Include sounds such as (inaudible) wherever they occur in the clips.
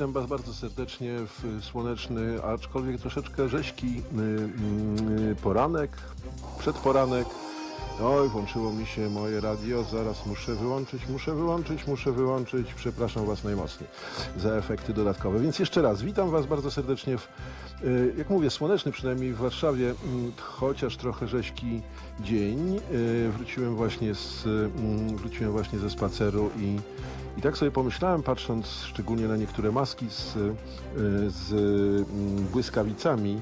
witam Was bardzo serdecznie w słoneczny, aczkolwiek troszeczkę rzeźki y, y, poranek, przedporanek. Oj, włączyło mi się moje radio, zaraz muszę wyłączyć, muszę wyłączyć, muszę wyłączyć. Przepraszam Was najmocniej za efekty dodatkowe. Więc jeszcze raz, witam Was bardzo serdecznie w, y, jak mówię, słoneczny przynajmniej w Warszawie, chociaż trochę rzeźki dzień. Y, Wróciłem właśnie, z, mm, wróciłem właśnie ze spaceru i, i tak sobie pomyślałem, patrząc szczególnie na niektóre maski z, y, z mm, błyskawicami,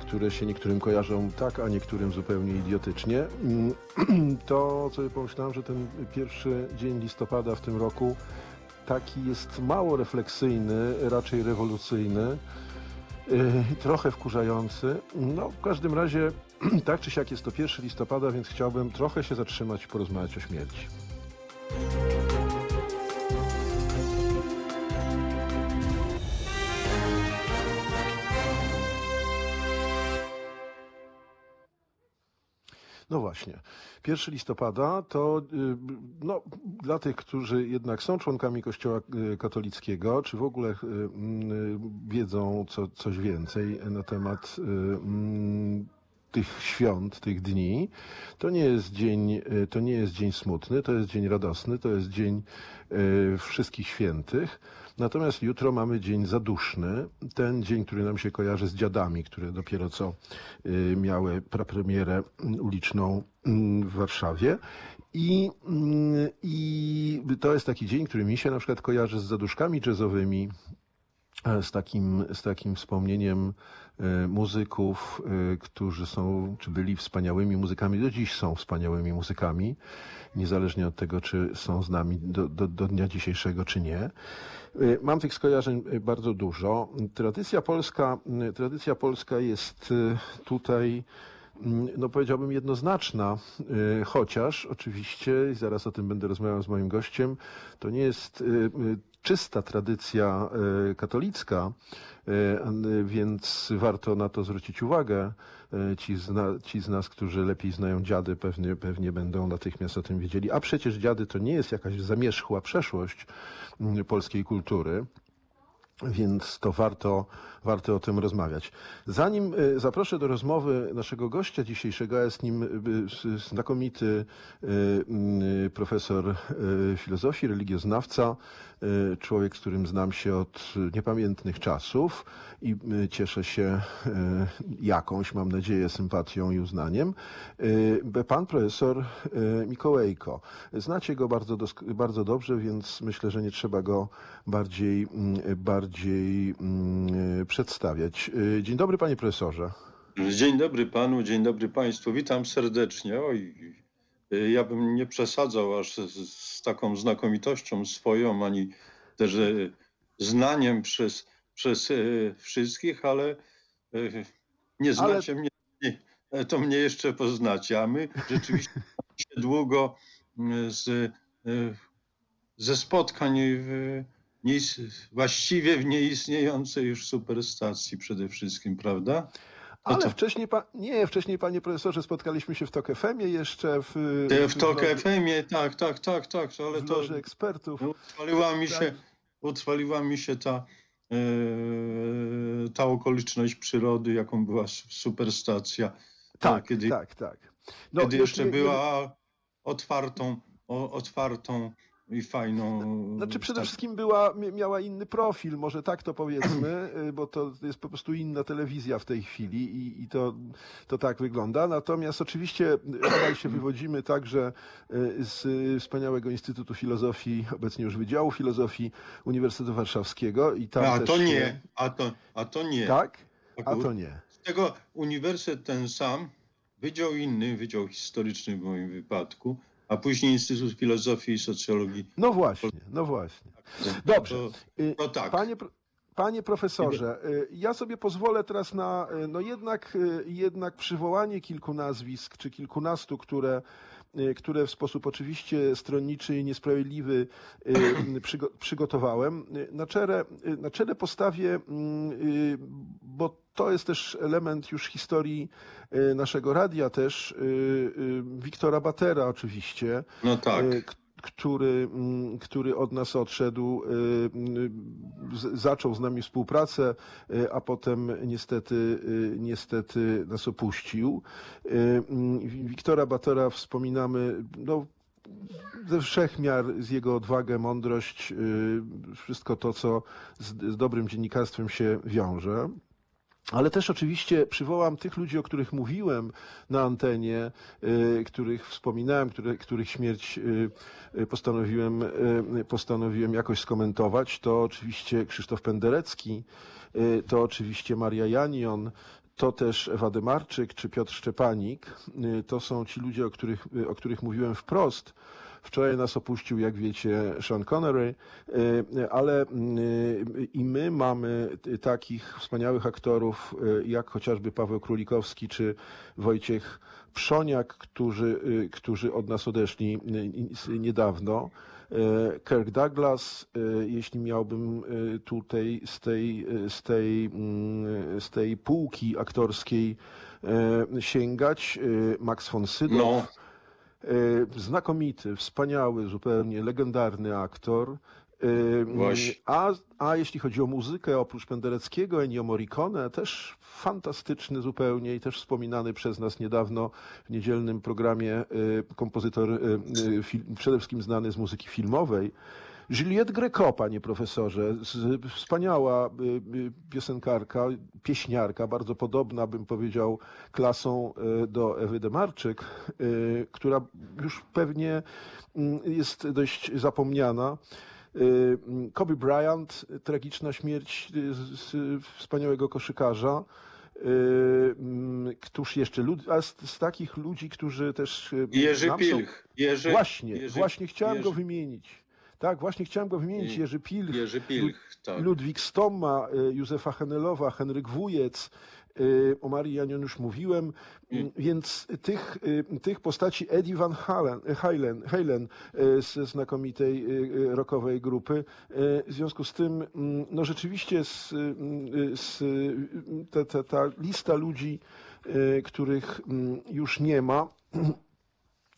które się niektórym kojarzą tak, a niektórym zupełnie idiotycznie, mm, (clears throat) to sobie pomyślałem, że ten pierwszy dzień listopada w tym roku taki jest mało refleksyjny, raczej rewolucyjny, yy, trochę wkurzający. No, w każdym razie, (clears throat) tak czy siak jest to pierwszy listopada, więc chciałbym trochę się zatrzymać i porozmawiać o śmierci. No właśnie. 1 listopada to y, no, dla tych, którzy jednak są członkami Kościoła y, katolickiego, czy w ogóle y, wiedzą co, coś więcej na temat mm, tych świąt, tych dni, to nie jest dzień, to nie jest dzień smutny, to jest dzień radosny, to jest dzień wszystkich świętych. Natomiast jutro mamy dzień zaduszny, ten dzień, który nam się kojarzy z dziadami, które dopiero co y, miały prapremierę uliczną mm, w Warszawie. I, mm, I to jest taki dzień, który mi się na przykład kojarzy z zaduszkami jazzowymi, z takim, z takim wspomnieniem e, muzyków, e, którzy są, czy byli wspaniałymi muzykami, do dziś są wspaniałymi muzykami, niezależnie od tego, czy są z nami do, do, do dnia dzisiejszego, czy nie. E, Mam tych skojarzeń bardzo dużo. Tradycja polska, tradycja polska jest tutaj no powiedziałbym jednoznaczna, y, chociaż oczywiście, zaraz o tym będę rozmawiał z moim gościem, to nie jest y, y, czysta tradycja y, katolicka, y, więc warto na to zwrócić uwagę. Y, Ci ci z nas, którzy lepiej znają dziady, pewnie, pewnie będą natychmiast o tym wiedzieli. A przecież dziady to nie jest jakaś zamierzchła przeszłość mm, polskiej kultury. Więc to warto, warto o tym rozmawiać. Zanim y, zaproszę do rozmowy naszego gościa dzisiejszego, a jest nim znakomity profesor filozofii, religioznawca, człowiek, z którym znam się od niepamiętnych czasów i y, cieszę się y, jakąś, mam nadzieję, sympatią i uznaniem. Y, Pan profesor y, Mikołajko. Znacie go bardzo, bardzo dobrze, więc myślę, że nie trzeba go bardziej, bardziej przedstawiać. Y, Dzień dobry, panie profesorze. Dzień dobry panu, dzień dobry państwu. Witam serdecznie. Oj, y, ja bym nie przesadzał aż z, z taką znakomitością swoją, ani też y, znaniem przez, przez y, wszystkich, ale y, nie znacie mnie, nie, to mnie jeszcze poznacie. A my (laughs) rzeczywiście się długo y, z, y, ze spotkań w, nieis- właściwie w nieistniejącej już superstacji przede wszystkim, prawda? No Ale to- wcześniej, pa, nie, wcześniej, panie profesorze, spotkaliśmy się w TOK FM-ie jeszcze w, Te w TOK FM-ie, tak, tak, tak, tak, ale w to ekspertów. utrwaliła mi się, Tak. utrwaliła mi się ta, e, ta okoliczność przyrody, jaką była superstacja. Tak, kiedy, tak, tak. No, kiedy jeszcze nie- była otwartą, o, otwartą i fajną. Znaczy przede tak, wszystkim była, mia- miała inny profil, może tak to powiedzmy, (clears throat) y, bo to jest po prostu inna telewizja w tej chwili i, i to, to tak wygląda. Natomiast oczywiście obaj się wywodzimy także y, z y, wspaniałego Instytutu Filozofii, obecnie już Wydziału Filozofii Uniwersytetu Warszawskiego i tam A też to się- nie, a to, a to nie. Tak? A to nie. Z tego uniwersytet ten sam, wydział inny, wydział historyczny w moim wypadku, a później Instytut Filozofii i Socjologii. No właśnie, no właśnie. Dobrze. To, Y, to tak. Panie, panie profesorze, y, ja sobie pozwolę teraz na, y, no jednak, jednak przywołanie kilku nazwisk, czy kilkunastu, które, które w sposób oczywiście stronniczy i niesprawiedliwy przygo- przygotowałem. Na czele, na czele postawię, mm, bo to jest też element już historii y, naszego radia też, y, y, Wiktora Batera oczywiście, No tak. który, mm, który od nas odszedł, z- zaczął z nami współpracę, a potem niestety, niestety nas opuścił. Mm, Wiktora Batora wspominamy, no, ze wszechmiar z jego odwagę, mądrość, wszystko to, co z, z dobrym dziennikarstwem się wiąże. Ale też oczywiście przywołam tych ludzi, o których mówiłem na antenie, y, których wspominałem, których śmierć y, y, postanowiłem, postanowiłem jakoś skomentować. To oczywiście Krzysztof Penderecki, to oczywiście Maria Janion, to też Ewa Demarczyk czy Piotr Szczepanik. To są ci ludzie, o których, o których mówiłem wprost. Wczoraj nas opuścił, jak wiecie, Sean Connery, y, ale y, i my mamy takich wspaniałych aktorów, y, jak chociażby Paweł Królikowski czy Wojciech Przoniak, którzy, którzy od nas odeszli niedawno. Kirk Douglas, jeśli miałbym tutaj z tej, z tej, mm, z tej półki aktorskiej sięgać, Max von Sydow, No, Znakomity, wspaniały, zupełnie legendarny aktor. E. A, a jeśli chodzi o muzykę, oprócz Pendereckiego, Ennio Morricone, też fantastyczny zupełnie i też wspominany przez nas niedawno w niedzielnym programie e, kompozytor, e, e, przede wszystkim znany z muzyki filmowej. Juliette Greco, panie profesorze, wspaniała y, y, piosenkarka, pieśniarka, bardzo podobna, bym powiedział, klasą y, do Ewy Demarczyk, która już pewnie mm, jest dość zapomniana. Mm, Kobe Bryant, tragiczna śmierć wspaniałego koszykarza. Mm, Któż jeszcze? A z, z takich ludzi, którzy też. Jerzy Pilch. Jerzy, Właśnie, Jerzy, właśnie chciałem Jerzy, go wymienić. Tak, właśnie chciałem go wymienić. Jerzy Pilch, Jerzy Pilch, tak. Ludwik Stoma, y, Józefa Henelowa, Henryk Wujec, y, o Marii Janion już mówiłem, Mm, więc tych, y, tych postaci Eddie Van Halen, Halen, Halen ze znakomitej rockowej grupy. W związku z tym, mm, no rzeczywiście z, z, ta, ta, ta lista ludzi, których mm, już nie ma,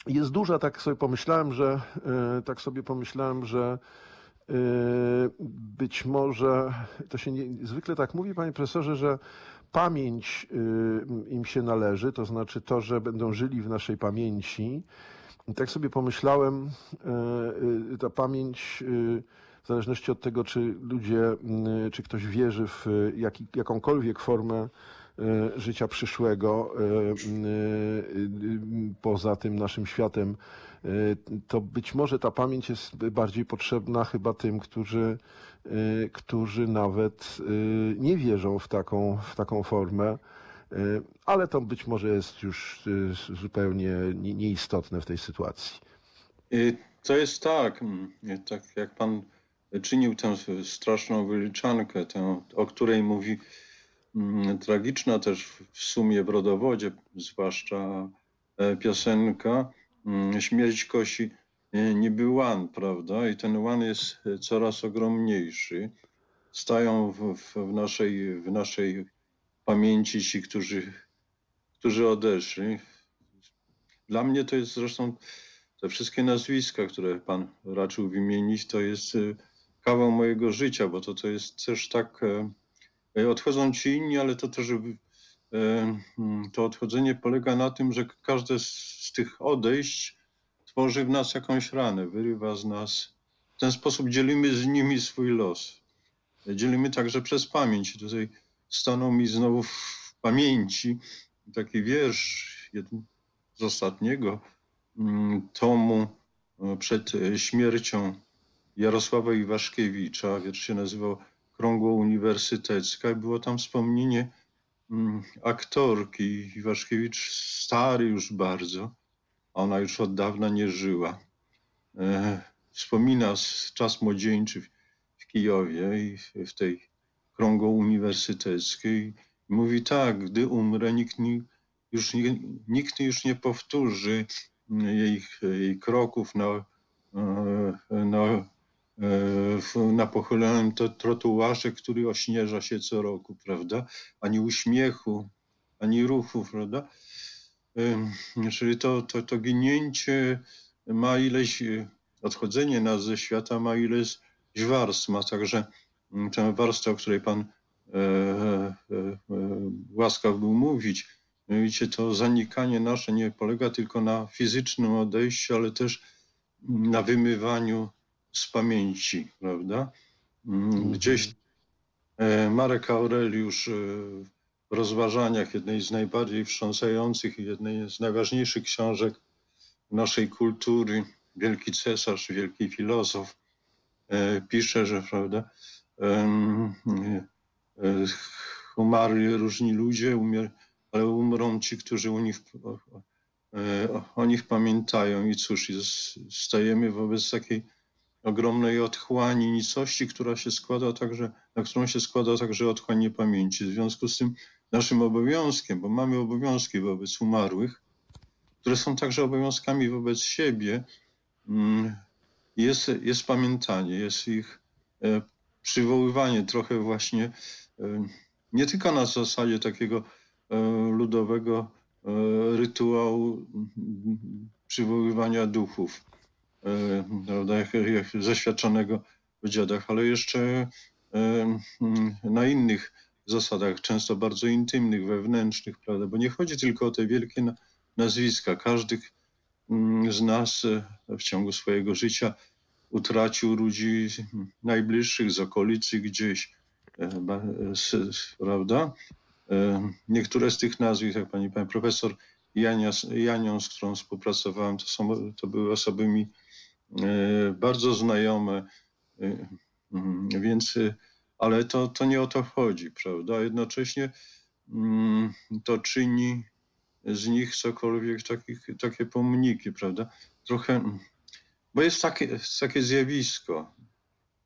jest duża, tak sobie pomyślałem, że e, tak sobie pomyślałem, że e, być może to się nie, zwykle tak mówi, panie profesorze, że pamięć e, im się należy, to znaczy to, że będą żyli w naszej pamięci. I tak sobie pomyślałem, ta pamięć, w zależności od tego, czy ludzie, czy ktoś wierzy w jakąkolwiek formę życia przyszłego, e, e, poza tym naszym światem, e, to być może ta pamięć jest bardziej potrzebna chyba tym, którzy, e, którzy nawet e, nie wierzą w taką, w taką formę. E, Ale to być może jest już e, zupełnie nie- nieistotne w tej sytuacji. To jest tak, tak jak pan czynił tę straszną wyliczankę, tę, o której mówi tragiczna też w sumie w rodowodzie, zwłaszcza e, piosenka mm, Śmierć kosi e, niby łan, prawda? I ten łan jest e, coraz ogromniejszy. Stają w, w, naszej, w naszej pamięci ci, którzy, którzy odeszli. Dla mnie to jest zresztą te wszystkie nazwiska, które pan raczył wymienić, to jest kawał mojego życia, bo to, to jest też tak, odchodzą ci inni, ale to też, e, mm, to odchodzenie polega na tym, że każde z, tych odejść tworzy w nas jakąś ranę, wyrywa z nas. W ten sposób dzielimy z nimi swój los. Dzielimy także przez pamięć. Tutaj stanął mi znowu w pamięci taki wiersz z ostatniego, mm, tomu e, przed e, śmiercią Jarosława Iwaszkiewicza. Wiersz się nazywał Krągło Uniwersytecka było tam wspomnienie mm, aktorki. Iwaszkiewicz stary już bardzo, a ona już od dawna nie żyła. E, Wspomina czas młodzieńczy w- Kijowie i w- tej Krągło Uniwersyteckiej. Mówi tak, gdy umrę, nikt, ni- już nikt już nie powtórzy jej, jej kroków na, e, na, na pochylonym trotuarze, który ośnieża się co roku, prawda? Ani uśmiechu, ani ruchu, prawda? Czyli to, to, to ginięcie ma ileś odchodzenie nas ze świata ma ileś warstw. Ma także mm, tę warstwę, o której Pan e, e, e, łaskaw był mówić. Mianowicie to zanikanie nasze nie polega tylko na fizycznym odejściu, ale też na wymywaniu z pamięci, prawda? Mm, Gdzieś e, Marek Aureliusz e, w rozważaniach jednej z najbardziej wstrząsających i jednej z najważniejszych książek naszej kultury, wielki cesarz, wielki filozof, e, pisze, że prawda, umarli różni ludzie, umier, ale umrą ci, którzy u nich, o, o nich pamiętają. I cóż, stajemy wobec takiej ogromnej otchłani nicości, która się składa także, na którą się składa także otchłań niepamięci. W związku z tym naszym obowiązkiem, bo mamy obowiązki wobec umarłych, które są także obowiązkami wobec siebie, mm, jest, jest pamiętanie, jest ich e, przywoływanie trochę właśnie e, nie tylko na zasadzie takiego e, ludowego rytuału przywoływania duchów, prawda, jak, jak zaświadczonego w dziadach, ale jeszcze e, na innych zasadach, często bardzo intymnych, wewnętrznych, prawda, bo nie chodzi tylko o te wielkie na- nazwiska. Każdy z nas e, w ciągu swojego życia utracił ludzi najbliższych z okolicy gdzieś, e, e, prawda? E, Niektóre z tych nazwisk, jak pani, pani profesor Jania, Janią, z którą współpracowałem, to, są, to były osoby mi e, bardzo znajome, e, mm, więc, ale to, to nie o to chodzi, prawda? Jednocześnie mm, to czyni z nich cokolwiek, takich, takie pomniki, prawda? Trochę, bo jest takie, jest takie zjawisko.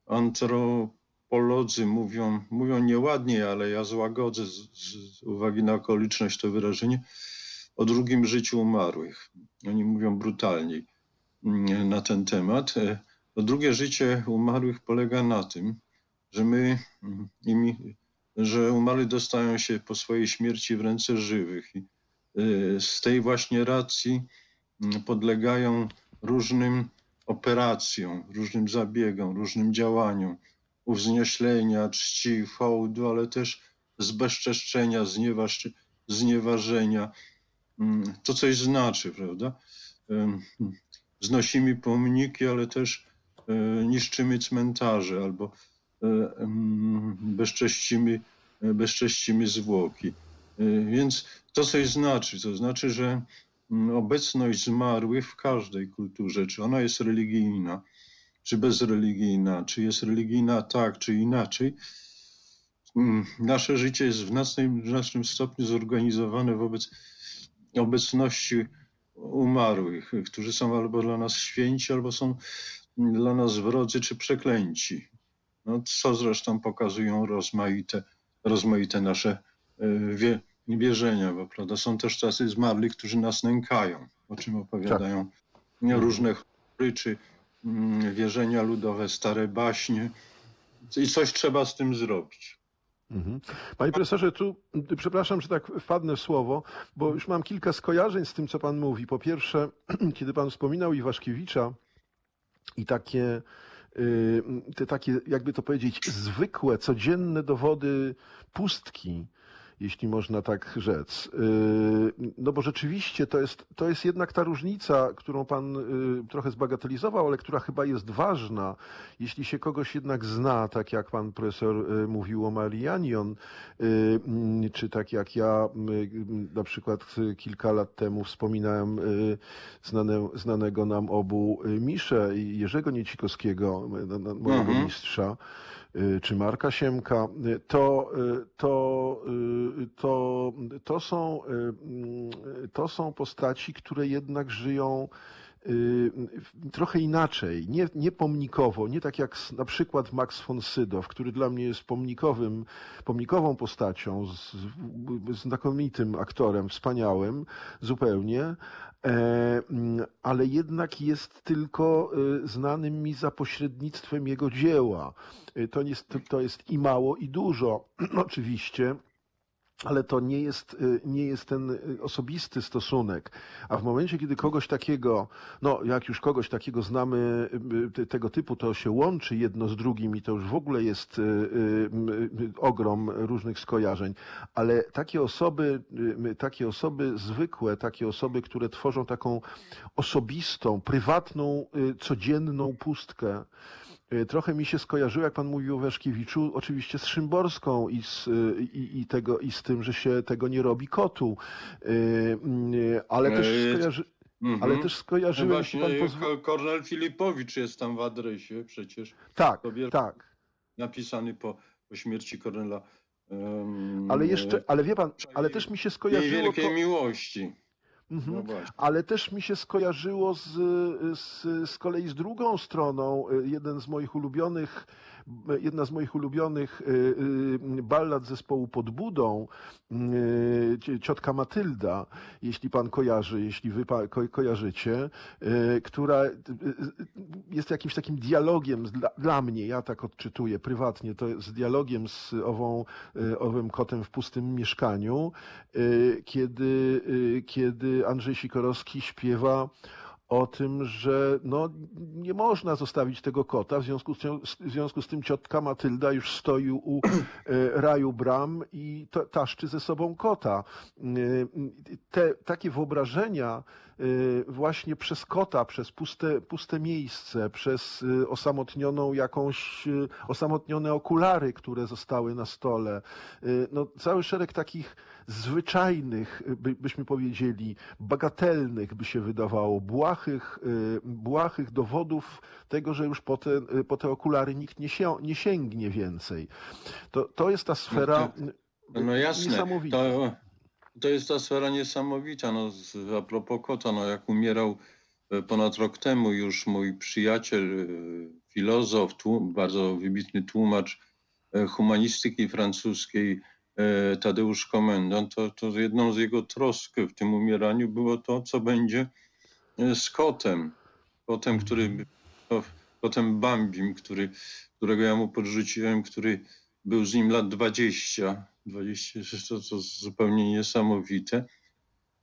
Antropolodzy mówią, mówią nieładnie, ale ja złagodzę z, z uwagi na okoliczność to wyrażenie, o drugim życiu umarłych. Oni mówią brutalniej na ten temat. E, To drugie życie umarłych polega na tym, że my, mm, imi, że umarli dostają się po swojej śmierci w ręce żywych. I y, z tej właśnie racji mm, podlegają różnym operacjom, różnym zabiegom, różnym działaniom uwznieślenia, czci, hołdu, ale też zbezczeszczenia, znieważ, znieważenia. Mm, To coś znaczy, prawda? Znosimy pomniki, ale też e, niszczymy cmentarze albo e, bezcześcimy, e, bezcześcimy zwłoki. Więc to coś znaczy. To znaczy, że mm, obecność zmarłych w każdej kulturze, czy ona jest religijna, czy bezreligijna, czy jest religijna tak, czy inaczej, mm, nasze życie jest w znacznym, znacznym stopniu zorganizowane wobec obecności umarłych, którzy są albo dla nas święci, albo są dla nas wrodzy czy przeklęci. No, co zresztą pokazują rozmaite, rozmaite nasze e, wie, wierzenia, bo prawda, są też tacy zmarli, którzy nas nękają, o czym opowiadają różne chóry czy mm, wierzenia ludowe, stare baśnie. I coś trzeba z tym zrobić. Mhm. Panie profesorze, tu przepraszam, że tak wpadnę w słowo, bo już mam kilka skojarzeń z tym, co pan mówi. Po pierwsze, (clears throat) kiedy pan wspominał Iwaszkiewicza i takie, y, te takie, jakby to powiedzieć, zwykłe, codzienne dowody pustki, jeśli można tak rzec. Y, No bo rzeczywiście to jest, to jest jednak ta różnica, którą pan y, trochę zbagatelizował, ale która chyba jest ważna. Jeśli się kogoś jednak zna, tak jak pan profesor y, mówił o Marianion, mm, czy tak jak ja na przykład kilka lat temu wspominałem znane, znanego nam obu Miszę i Jerzego Niecikowskiego, mojego Mhm. mistrza, czy Marka Siemka, y, to, y, to, y, to, to, są, y, mm, to są postaci, które jednak żyją y, trochę inaczej, nie, nie pomnikowo, nie tak jak na przykład Max von Sydow, który dla mnie jest pomnikowym, pomnikową postacią, z, znakomitym aktorem, wspaniałym zupełnie, ale jednak jest tylko y, znanym mi za pośrednictwem jego dzieła. Y, To jest, to jest i mało, i dużo. (clears throat) Oczywiście ale to nie jest, y, nie jest ten y, osobisty stosunek. A w momencie, kiedy kogoś takiego, no jak już kogoś takiego znamy, y, te- tego typu, to się łączy jedno z drugim i to już w ogóle jest ogrom różnych skojarzeń. Ale takie osoby, takie osoby zwykłe, takie osoby, które tworzą taką osobistą, prywatną, codzienną pustkę, Trochę mi się skojarzyło, jak pan mówił o Weszkiewiczu, oczywiście z Szymborską i z, y, i, i, tego, i z tym, że się tego nie robi kotu. Y, y, Ale też, skojarzy, Mhm. ale też skojarzyłem, Właśnie jeśli pan pozwoli. Kornel Filipowicz jest tam w adresie przecież, Tak, tak. napisany po, po śmierci Kornela. em, Ale jeszcze, ale wie pan, ale też mi się Jej skojarzyło wielkiej to, miłości. Mhm. No ale też mi się skojarzyło z, z, z kolei z drugą stroną. Jeden z moich ulubionych, jedna z moich ulubionych y, y, ballad zespołu pod Budą, y, ciotka Matylda, jeśli pan kojarzy, jeśli wy ko, kojarzycie, y, która y, y, jest jakimś takim dialogiem dla, dla mnie, ja tak odczytuję prywatnie, to jest dialogiem z ową, y, owym kotem w pustym mieszkaniu, y, kiedy, y, kiedy Andrzej Sikorowski śpiewa o tym, że no, nie można zostawić tego kota, w związku z, tym- w związku z tym ciotka Matylda już stoi u e, raju bram i taszczy ze sobą kota. E, Te takie wyobrażenia właśnie przez kota, przez puste, puste miejsce, przez e, osamotnioną jakąś, e, osamotnione okulary, które zostały na stole. No, cały szereg takich zwyczajnych, by, byśmy powiedzieli, bagatelnych, by się wydawało, błahych, y, błahych dowodów tego, że już po te, y, po te okulary nikt nie, się, nie sięgnie więcej. To, to jest ta sfera y, No jasne, niesamowita. to, to jest ta sfera niesamowita. No, a propos kota, no, jak umierał e, ponad rok temu już mój przyjaciel, e, filozof, tłum, bardzo wybitny tłumacz e, humanistyki francuskiej, Tadeusz Komendant, to, to jedną z jego trosk w tym umieraniu było to, co będzie z kotem. Kotem, który, o, kotem Bambim, który, którego ja mu podrzuciłem, który był z nim lat 20. 20 to, to zupełnie niesamowite.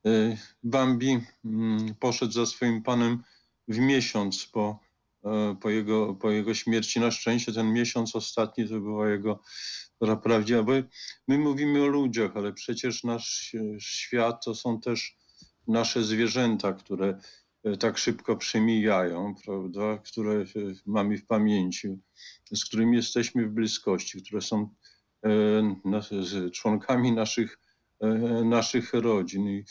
E, Bambi mm, poszedł za swoim panem w miesiąc po, e, po, jego, po jego śmierci. Na szczęście ten miesiąc ostatni to była jego prawdziwa. Bo my mówimy o ludziach, ale przecież nasz e, świat to są też nasze zwierzęta, które tak szybko przemijają, prawda? które e, mamy w pamięci, z którymi jesteśmy w bliskości, które są e, członkami naszych, e, naszych rodzin. I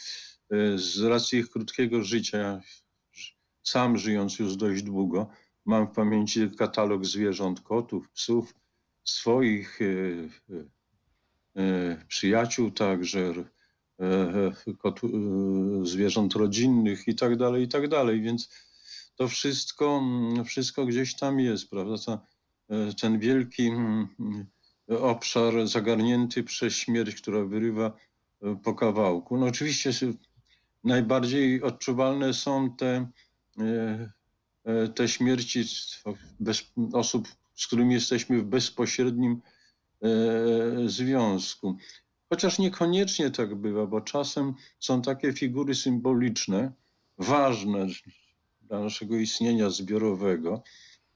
e, z racji ich krótkiego życia, sam żyjąc już dość długo, mam w pamięci katalog zwierząt, kotów, psów, swoich e, e, e, przyjaciół także, e, e, e, zwierząt rodzinnych i tak dalej, i tak dalej. Więc to wszystko, wszystko gdzieś tam jest, prawda? Ta, ten wielki obszar zagarnięty przez śmierć, która wyrywa po kawałku. No oczywiście najbardziej odczuwalne są te, te śmierci bez, osób, z którymi jesteśmy w bezpośrednim związku. Chociaż niekoniecznie tak bywa, bo czasem są takie figury symboliczne, ważne dla naszego istnienia zbiorowego,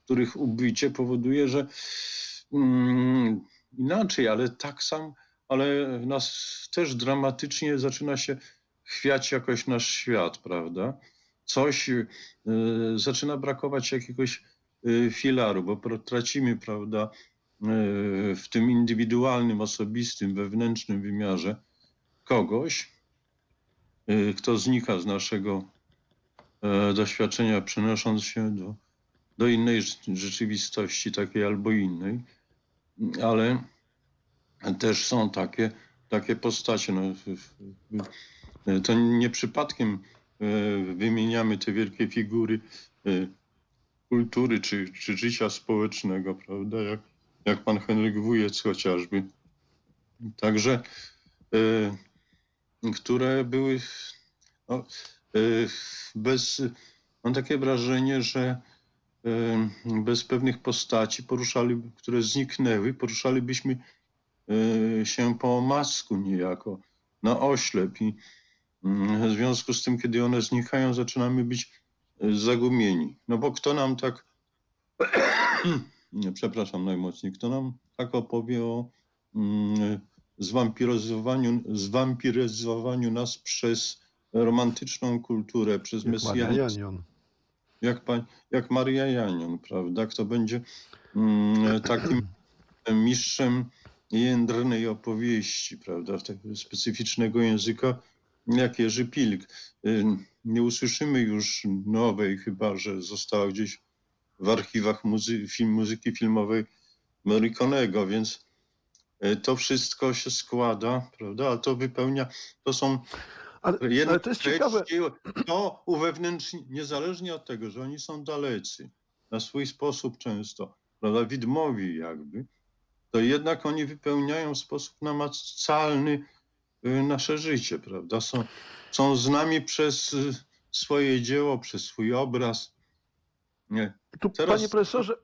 których ubycie powoduje, że mm, inaczej, ale tak sam, ale nas też dramatycznie zaczyna się chwiać jakoś nasz świat, prawda? Coś y, zaczyna brakować jakiegoś y, filaru, bo tracimy, prawda, w tym indywidualnym, osobistym, wewnętrznym wymiarze kogoś, y, kto znika z naszego e, doświadczenia, przenosząc się do, do innej rze- rzeczywistości, takiej albo innej, ale też są takie, takie postacie. No, to nie przypadkiem e, wymieniamy te wielkie figury e, kultury czy, czy życia społecznego, prawda? Jak, jak pan Henryk Wujec chociażby. Także, e, które były no, e, bez, mam takie wrażenie, że e, bez pewnych postaci, poruszali, które zniknęły, poruszalibyśmy się po omacku niejako, na oślep i mm, w związku z tym, kiedy one znikają, zaczynamy być zagumieni. No bo kto nam tak, przepraszam najmocniej, kto nam tak opowie o mm, zwampiryzowaniu, zwampiryzowaniu nas przez romantyczną kulturę, przez Jak mesjanizm, jak, pań, jak Maria Janion, prawda? Kto będzie mm, takim (clears throat) mistrzem jędrnej opowieści, prawda? w Takiego specyficznego języka, jak Jerzy Pilk. Y, Nie usłyszymy już nowej, chyba że została gdzieś w archiwach muzy- film, muzyki filmowej Morriconego, więc y, to wszystko się składa, prawda? A to wypełnia, to są Ale, ale to jest ciekawe. treści, To uwewnętrzni, niezależnie od tego, że oni są dalecy, na swój sposób często, prawda, widmowi jakby, to jednak oni wypełniają w sposób namacalny y, nasze życie, prawda? Są, są z nami przez y, swoje dzieło, przez swój obraz. Nie. Tu, Teraz- panie profesorze,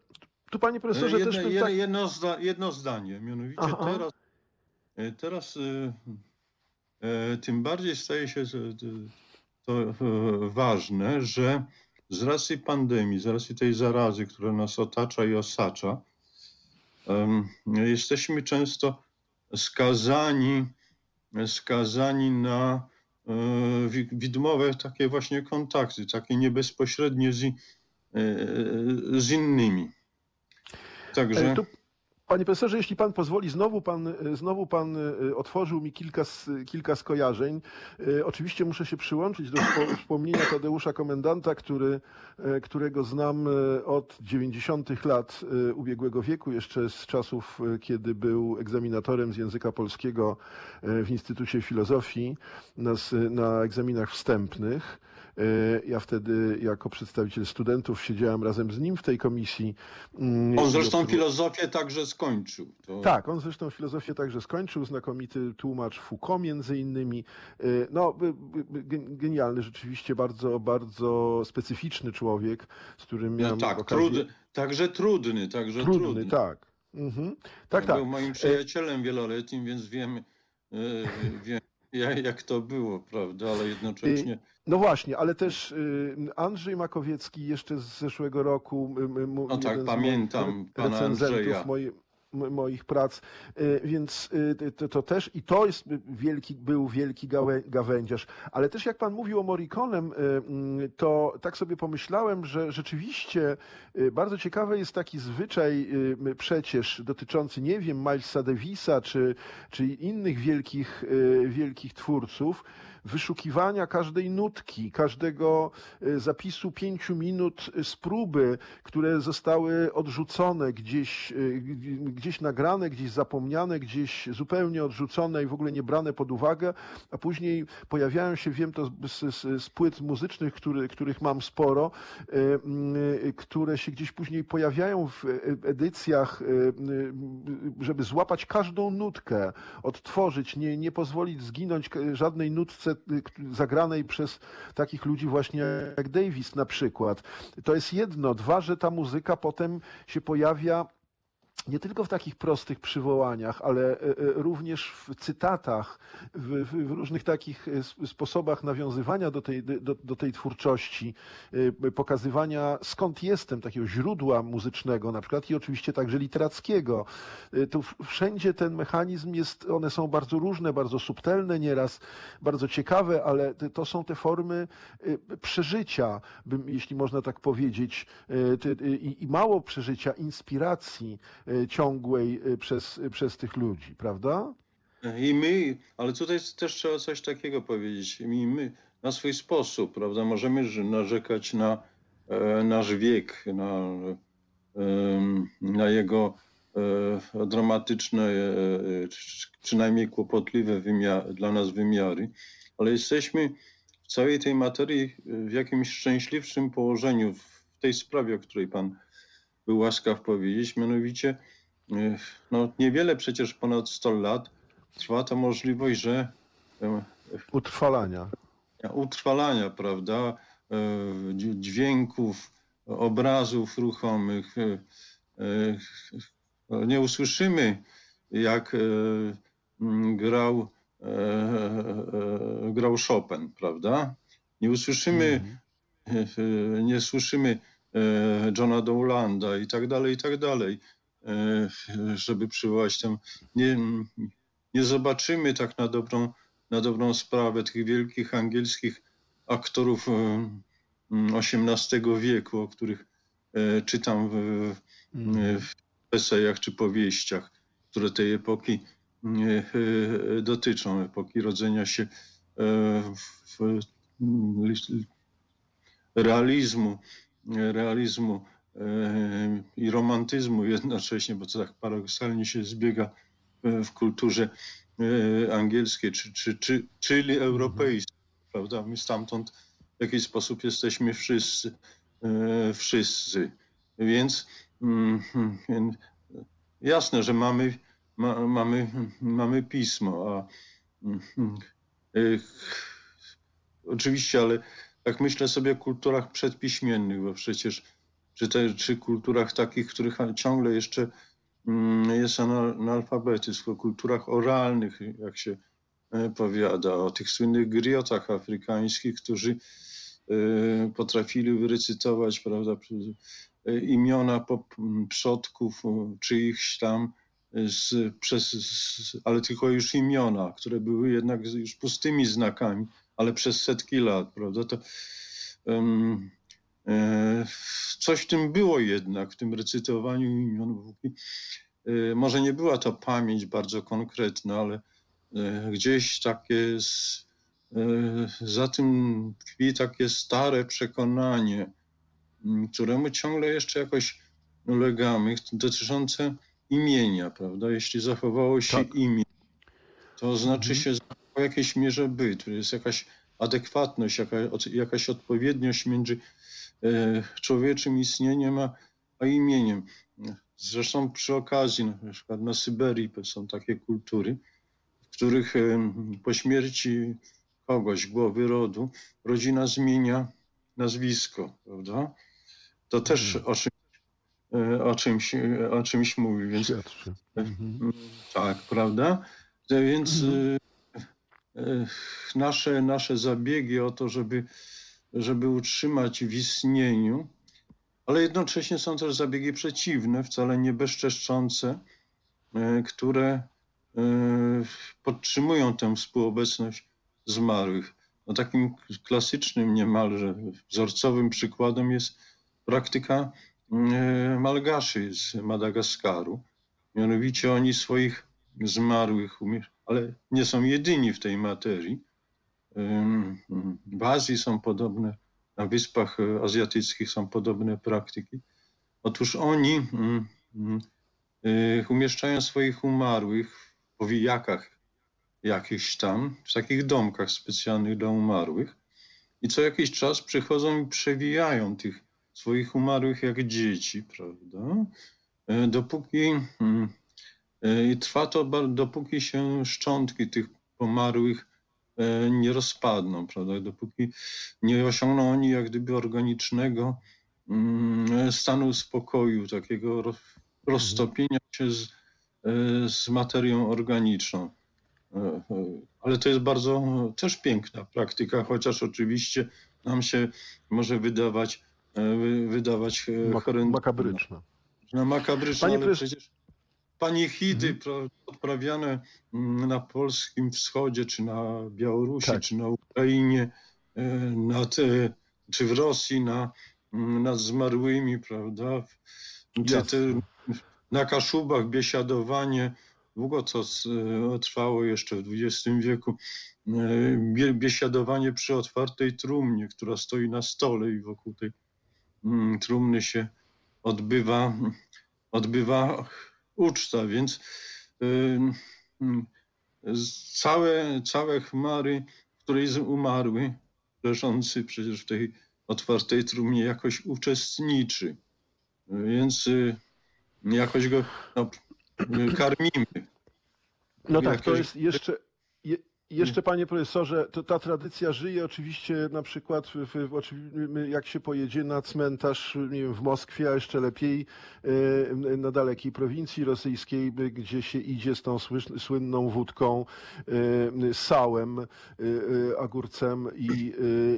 tu panie profesorze jedno, też jedno, tak... jedno, zda, jedno zdanie, mianowicie Aha. teraz, e, teraz e, e, tym bardziej staje się to, e, ważne, że z racji pandemii, z racji tej zarazy, która nas otacza i osacza, jesteśmy często skazani, skazani na e, wi- widmowe takie właśnie kontakty, takie niebezpośrednie z, e, z innymi. Także. E, Tu, panie profesorze, jeśli pan pozwoli, znowu pan, e, znowu pan e, otworzył mi kilka, kilka skojarzeń. E, Oczywiście muszę się przyłączyć do wspo- (coughs) wspomnienia Tadeusza Komendanta, który, e, którego znam e, od 90. lat e, ubiegłego wieku, jeszcze z czasów, e, kiedy był egzaminatorem z języka polskiego e, w Instytucie Filozofii na, na egzaminach wstępnych. E, Ja wtedy jako przedstawiciel studentów siedziałem razem z nim w tej komisji. Mm, On zresztą filozofię także skończył. To... tak, on zresztą filozofię także skończył, znakomity tłumacz Foucault między innymi. Y, No, gen- genialny, rzeczywiście bardzo, bardzo specyficzny człowiek, z którym No miałem tak, okazję... trudny, także trudny, także trudny. Trudny, tak. Mhm. Tak, tak. Był moim przyjacielem wieloletnim, więc wiem, e, wiem (laughs) jak to było, prawda, ale jednocześnie No właśnie, ale też y, Andrzej Makowiecki jeszcze z zeszłego roku. No tak, pamiętam pana recenzentów Andrzeja. moich prac, Y, więc y, to, to też i to jest wielki, był wielki gałę, gawędziarz, ale też jak pan mówił o Morriconem, y, mm, to tak sobie pomyślałem, że rzeczywiście bardzo ciekawy jest taki zwyczaj przecież dotyczący, nie wiem, Milesa Davisa czy, czy innych wielkich, wielkich twórców, wyszukiwania każdej nutki, każdego y, zapisu pięciu minut z próby, które zostały odrzucone, gdzieś, y, gdzieś nagrane, gdzieś zapomniane, gdzieś zupełnie odrzucone i w ogóle nie brane pod uwagę, a później pojawiają się, wiem to z, z, z płyt muzycznych, który, których mam sporo, y, y, które się gdzieś później pojawiają w y, edycjach, y, y, żeby złapać każdą nutkę, odtworzyć, nie, nie pozwolić zginąć żadnej nutce y, zagranej przez takich ludzi właśnie jak Davis na przykład. To jest jedno. Dwa, że ta muzyka potem się pojawia nie tylko w takich prostych przywołaniach, ale e, e, również w cytatach, w, w, różnych takich e, sposobach nawiązywania do tej, do, do tej twórczości, pokazywania skąd jestem, takiego źródła muzycznego na przykład i oczywiście także literackiego. Tu wszędzie ten mechanizm jest, one są bardzo różne, bardzo subtelne nieraz, bardzo ciekawe, ale to są te formy przeżycia, jeśli można tak powiedzieć, i, mało przeżycia, inspiracji ciągłej e, przez, przez tych ludzi, prawda? i my, ale tutaj też trzeba coś takiego powiedzieć, i my na swój sposób, prawda, możemy narzekać na e, nasz wiek, na, em, na jego e, dramatyczne, e, czy- przynajmniej kłopotliwe dla nas wymiary, ale jesteśmy w całej tej materii w jakimś szczęśliwszym położeniu w tej sprawie, o której Pan był łaskaw powiedzieć, mianowicie e, no, niewiele przecież ponad 100 lat trwa ta możliwość, że e, Utrwalania. utrwalania, prawda, e, dź- dźwięków, obrazów ruchomych. e, e, Nie usłyszymy jak e, mm, grał, e, e, grał Chopin, prawda? Nie usłyszymy, Mhm. e, nie słyszymy e, Johna Dowlanda i tak dalej, i tak dalej, e, żeby przywołać tę. Nie, nie zobaczymy tak na dobrą, na dobrą sprawę tych wielkich angielskich aktorów e, XVIII wieku, o których e, czytam w, Mhm. w esejach czy powieściach, które tej epoki e, e, dotyczą, epoki rodzenia się e, w, w, realizmu, realizmu e, i romantyzmu jednocześnie, bo to tak paradoksalnie się zbiega e, w kulturze e, angielskiej, czy, czy, czy, czyli europejskiej, prawda? My stamtąd w jakiś sposób jesteśmy wszyscy, wszyscy. Więc mm, mm, jasne, że mamy, ma, mamy, mamy pismo, a mm, oczywiście, ale jak myślę sobie o kulturach przedpiśmiennych, bo przecież czy, te, czy kulturach takich, których ciągle jeszcze mm, jest anal- analfabetyzm, o kulturach oralnych, jak się e, powiada, o tych słynnych griotach afrykańskich, którzy e, potrafili wyrecytować prawda, e, imiona po- m, przodków czyichś tam, z, przez, z, ale tylko już imiona, które były jednak już pustymi znakami, ale przez setki lat, prawda? To, em, e, coś w tym było jednak, w tym recytowaniu imion. E, może nie była to pamięć bardzo konkretna, ale e, gdzieś takie, z, e, za tym tkwi takie stare przekonanie, któremu ciągle jeszcze jakoś ulegamy, dotyczące imienia, prawda? Jeśli zachowało się Tak. imię, to znaczy Mhm. się w jakiejś mierze byt, to jest jakaś adekwatność, jaka, jakaś odpowiedniość między e, człowieczym istnieniem a, a imieniem. Zresztą przy okazji, na przykład na Syberii są takie kultury, w których e, po śmierci kogoś, głowy rodu, rodzina zmienia nazwisko, prawda? To też o, czym, e, o, czymś, e, o czymś mówi, więc. Mhm. Tak, prawda? Więc Mhm. Nasze, nasze zabiegi o to, żeby, żeby utrzymać w istnieniu, ale jednocześnie są też zabiegi przeciwne, wcale nie bezczeszczące, e, które e, podtrzymują tę współobecność zmarłych. No takim klasycznym niemalże wzorcowym przykładem jest praktyka e, Malgaszy z Madagaskaru. Mianowicie oni swoich zmarłych, ale nie są jedyni w tej materii. Ym, W Azji są podobne, na wyspach e, azjatyckich są podobne praktyki. Otóż oni mm, mm, y, umieszczają swoich umarłych w powijakach jakichś tam, w takich domkach specjalnych dla umarłych. I co jakiś czas przychodzą i przewijają tych swoich umarłych jak dzieci, prawda? E, Dopóki mm, e, i trwa to, dopóki się szczątki tych pomarłych e, nie rozpadną, prawda? Dopóki nie osiągną oni jak gdyby organicznego mm, stanu spokoju, takiego ro- roztopienia się z, e, z materią organiczną. E, e, Ale to jest bardzo e, też piękna praktyka, chociaż oczywiście nam się może wydawać, e, wy- wydawać e, Mak- horrendalna. makabryczna. No makabryczne, Panie ale przecież panichidy Mhm. pra- odprawiane mm, na polskim wschodzie, czy na Białorusi, Tak. czy na Ukrainie, e, nad, e, czy w Rosji, na, mm, nad zmarłymi, prawda? Te, te, na Kaszubach biesiadowanie, długo to e, trwało jeszcze w XX wieku, e, bie, biesiadowanie przy otwartej trumnie, która stoi na stole i wokół tej mm, trumny się odbywa, odbywa uczta, więc całe, całe chmary, w której umarły, leżący przecież w tej otwartej trumnie, jakoś uczestniczy. Więc y, jakoś go no, karmimy. No tak, to jest jeszcze, je, I jeszcze, panie profesorze, to ta tradycja żyje oczywiście na przykład, w, w, jak się pojedzie na cmentarz, nie wiem, w Moskwie, a jeszcze lepiej e, na dalekiej prowincji rosyjskiej, gdzie się idzie z tą słynną wódką, e, sałem, e, agurcem i,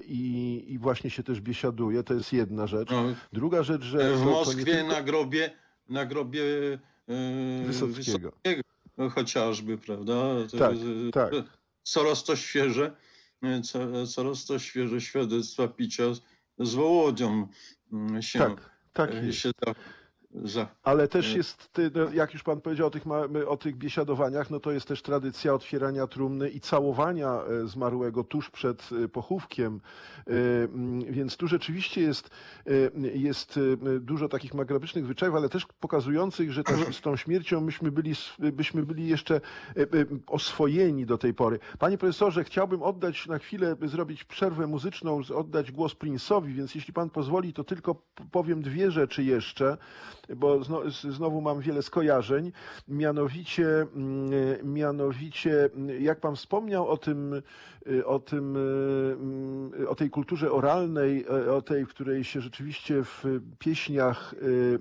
i, i właśnie się też biesiaduje. To jest jedna rzecz. No, Druga rzecz, że... w Moskwie tylko- na grobie, na grobie Wysockiego. no, chociażby, prawda? Tak, tak. Coraz to świeże, e, co, coraz to świeże świadectwa picia z, Wołodzią mm, się, Tak, tak e, się za, Ale też Y. jest, no, jak już pan powiedział o tych, o tych biesiadowaniach, no to jest też tradycja otwierania trumny i całowania e, zmarłego tuż przed e, pochówkiem. E, mm, Więc tu rzeczywiście jest, e, jest e, dużo takich magrabrycznych zwyczajów, ale też pokazujących, że ta, z tą śmiercią myśmy byli, byśmy byli jeszcze e, e, oswojeni do tej pory. Panie profesorze, chciałbym oddać na chwilę, by zrobić przerwę muzyczną, oddać głos Prince'owi, więc jeśli pan pozwoli, to tylko powiem dwie rzeczy jeszcze bo znowu mam wiele skojarzeń. Mianowicie, mm, mianowicie, mm, jak pan wspomniał o tym, y, o tym, y, mm, o tej kulturze oralnej, e, o tej, w której się rzeczywiście w pieśniach y,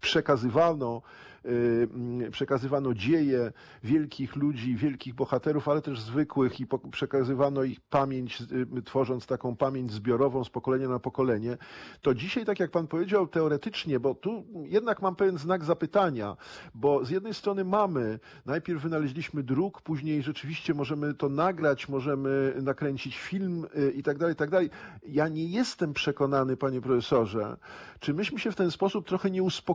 przekazywano, y, mm, przekazywano dzieje wielkich ludzi, wielkich bohaterów, ale też zwykłych i przekazywano ich pamięć, y, tworząc taką pamięć zbiorową z pokolenia na pokolenie, to dzisiaj, tak jak pan powiedział, teoretycznie, bo tu jednak mam pewien znak zapytania, bo z jednej strony mamy, najpierw wynaleźliśmy druk, później rzeczywiście możemy to nagrać, możemy nakręcić film y, i tak dalej, i tak dalej. Ja nie jestem przekonany, panie profesorze, czy myśmy się w ten sposób trochę nie uspokoili.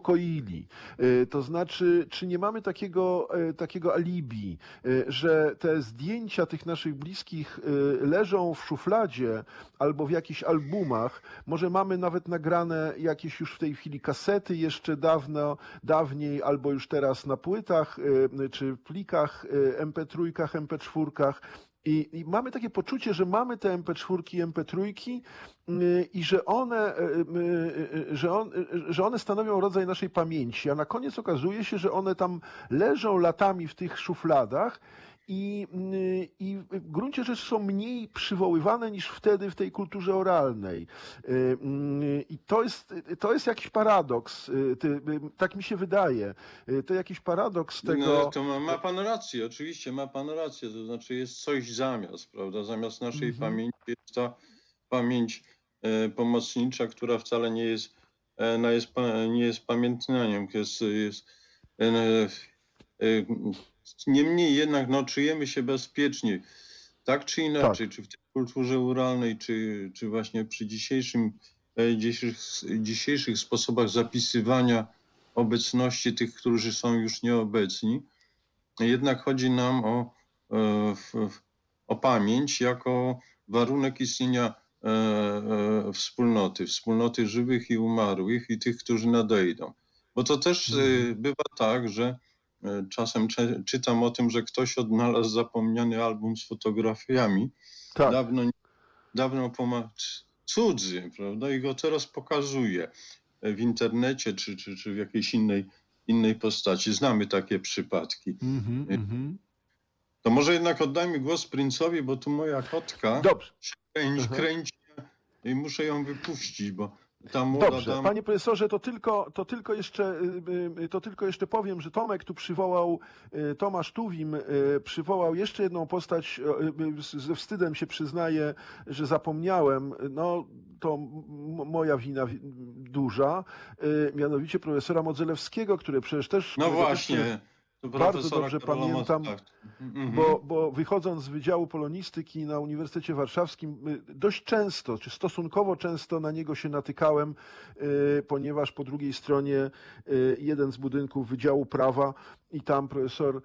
Y, To znaczy, czy nie mamy takiego, y, takiego alibi, y, że te zdjęcia tych naszych bliskich leżą w szufladzie albo w jakichś albumach, może mamy nawet nagrane jakieś już w tej chwili kasety jeszcze dawno, dawniej, albo już teraz na płytach, czy plikach, y, MP3, MP4. I, I mamy takie poczucie, że mamy te MP4 i MP3 y, i że one, y, y, y, że, on, że one stanowią rodzaj naszej pamięci, a na koniec okazuje się, że one tam leżą latami w tych szufladach i, y, i w gruncie rzeczy są mniej przywoływane niż wtedy w tej kulturze oralnej. Y, y, I to jest, to jest jakiś paradoks, y, y, tak mi się wydaje. To jakiś paradoks tego. No, to ma, ma pan rację, oczywiście ma pan rację, to znaczy jest coś zamiast, prawda? Zamiast naszej Mhm. pamięci jest ta pamięć e, pomocnicza, która wcale nie jest, no jest, nie jest pamiętnaniem, jest, jest e, niemniej jednak no, czujemy się bezpiecznie, tak czy inaczej, czy w tej kulturze uralnej, czy, czy właśnie przy dzisiejszym, e, dzisiejszych, dzisiejszych sposobach zapisywania obecności tych, którzy są już nieobecni. Jednak chodzi nam o, e, o pamięć jako warunek istnienia e, wspólnoty, wspólnoty żywych i umarłych i tych, którzy nadejdą. Bo to też Mhm. bywa tak, że czasem cze- czytam o tym, że ktoś odnalazł zapomniany album z fotografiami, tak, dawno, dawno poma- cudzy, prawda? I go teraz pokazuje w internecie czy, czy, czy w jakiejś innej, innej postaci. Znamy takie przypadki. mhm, mhm. To może jednak oddajmy głos Prince'owi, bo tu moja kotka Dobrze. kręci, kręci i muszę ją wypuścić, bo Dobrze, panie profesorze, to tylko, to tylko jeszcze, y, y, to tylko jeszcze powiem, że Tomek tu przywołał, y, Tomasz Tuwim y, przywołał jeszcze jedną postać, y, y, ze wstydem się przyznaję, że zapomniałem, no to moja wina wi- duża, y, mianowicie profesora Modzelewskiego, który przecież też... No właśnie. Bardzo dobrze pamiętam, tak. Mhm. Bo, bo wychodząc z Wydziału Polonistyki na Uniwersytecie Warszawskim, y, dość często, czy stosunkowo często na niego się natykałem, y, ponieważ po drugiej stronie y, jeden z budynków Wydziału Prawa i tam profesor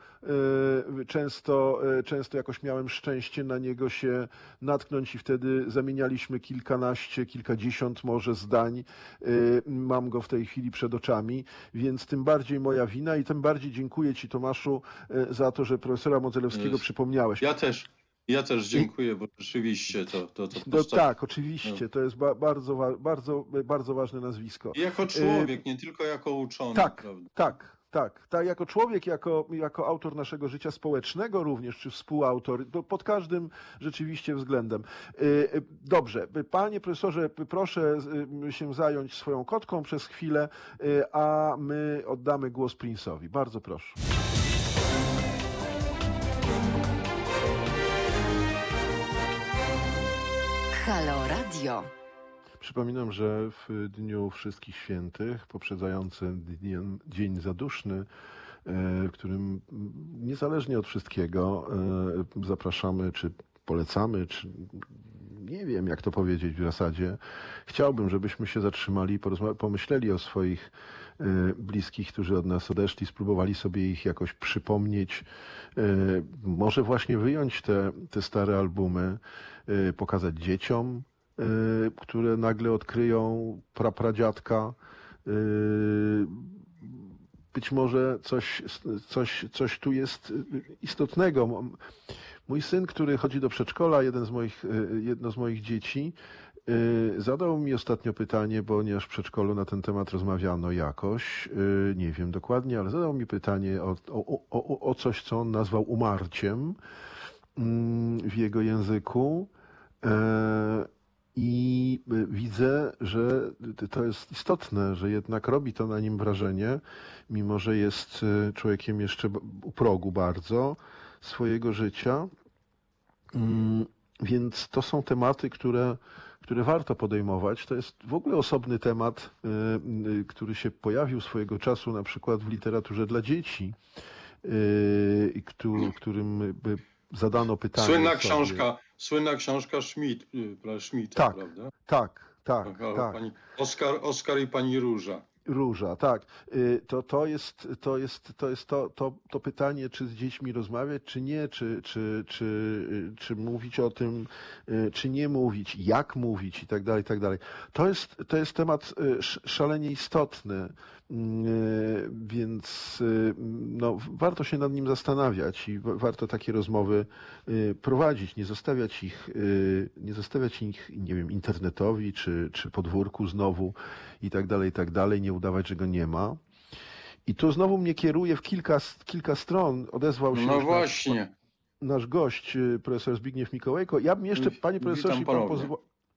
często, często jakoś miałem szczęście na niego się natknąć i wtedy zamienialiśmy kilkanaście, kilkadziesiąt może zdań. Mam go w tej chwili przed oczami, więc tym bardziej moja wina i tym bardziej dziękuję Ci Tomaszu y, za to, że profesora Modzelewskiego przypomniałeś. Ja też, ja też dziękuję, bo rzeczywiście to, to, to No tak, oczywiście, to jest ba bardzo, bardzo, bardzo ważne nazwisko. Jako człowiek, nie tylko jako uczony, Tak, prawda? tak, tak, tak, jako człowiek, jako, jako autor naszego życia społecznego również, czy współautor, to pod każdym rzeczywiście względem. Y, Dobrze, panie profesorze, proszę się zająć swoją kotką przez chwilę, a my oddamy głos Prince'owi. Bardzo proszę. Halo Radio. Przypominam, że w Dniu Wszystkich Świętych, poprzedzającym dniem, Dzień Zaduszny, e, w którym niezależnie od wszystkiego e, zapraszamy, czy polecamy, czy nie wiem, jak to powiedzieć w zasadzie. Chciałbym, żebyśmy się zatrzymali i pomyśleli o swoich bliskich, którzy od nas odeszli, spróbowali sobie ich jakoś przypomnieć. E, Może właśnie wyjąć te, te stare albumy, e, pokazać dzieciom, które nagle odkryją prapradziadka. Być może coś, coś, coś tu jest istotnego. Mój syn, który chodzi do przedszkola, jeden z moich, jedno z moich dzieci, zadał mi ostatnio pytanie, ponieważ w przedszkolu na ten temat rozmawiano jakoś, e, nie wiem dokładnie, ale zadał mi pytanie o, o, o, o coś, co on nazwał umarciem mm, w jego języku. E, I e, widzę, że to jest istotne, że jednak robi to na nim wrażenie, mimo że jest człowiekiem jeszcze u progu bardzo swojego życia. Mm, Więc to są tematy, które, które warto podejmować. To jest w ogóle osobny temat, y, y, który się pojawił swojego czasu na przykład w literaturze dla dzieci, y, którym zadano pytanie. Słynna sobie. książka, słynna książka Schmidt, Schmidta, Tak, prawda? Tak, tak, tak. Pani Oskar, Oskar i pani Róża. Róża, tak. Y, To, to jest, to, jest, to, jest to, to, to pytanie, czy z dziećmi rozmawiać, czy nie, czy, czy, czy, y, czy mówić o tym, y, czy nie mówić, jak mówić i tak dalej, i tak dalej. To jest, to jest temat sz- szalenie istotny, więc y, no, warto się nad nim zastanawiać i wa- warto takie rozmowy y, prowadzić, nie zostawiać ich, nie zostawiać ich, nie wiem, internetowi czy, czy podwórku znowu i tak dalej, i tak dalej, nie udawać, że go nie ma. I tu znowu mnie kieruje w kilka, kilka stron, odezwał się No właśnie. Nasz, nasz gość, profesor Zbigniew Mikołajko. Ja bym jeszcze, panie profesorze, pan ponownie.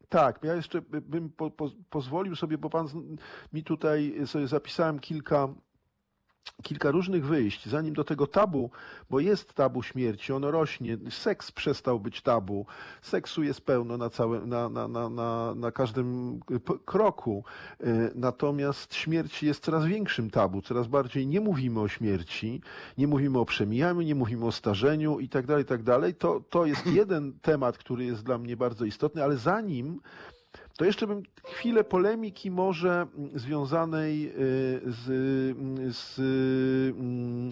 Tak, ja jeszcze by- bym po, po, pozwolił sobie, bo pan mi tutaj sobie zapisałem kilka, kilka różnych wyjść, zanim do tego tabu, bo jest tabu śmierci, ono rośnie, seks przestał być tabu, seksu jest pełno na, całym, na, na, na, na, na każdym kroku, Y, natomiast śmierć jest coraz większym tabu, coraz bardziej nie mówimy o śmierci, nie mówimy o przemijaniu, nie mówimy o starzeniu i tak dalej, tak dalej. To, to jest (clears throat) jeden temat, który jest dla mnie bardzo istotny, ale zanim to jeszcze bym chwilę polemiki może mm, związanej y, z, mm, z, mm,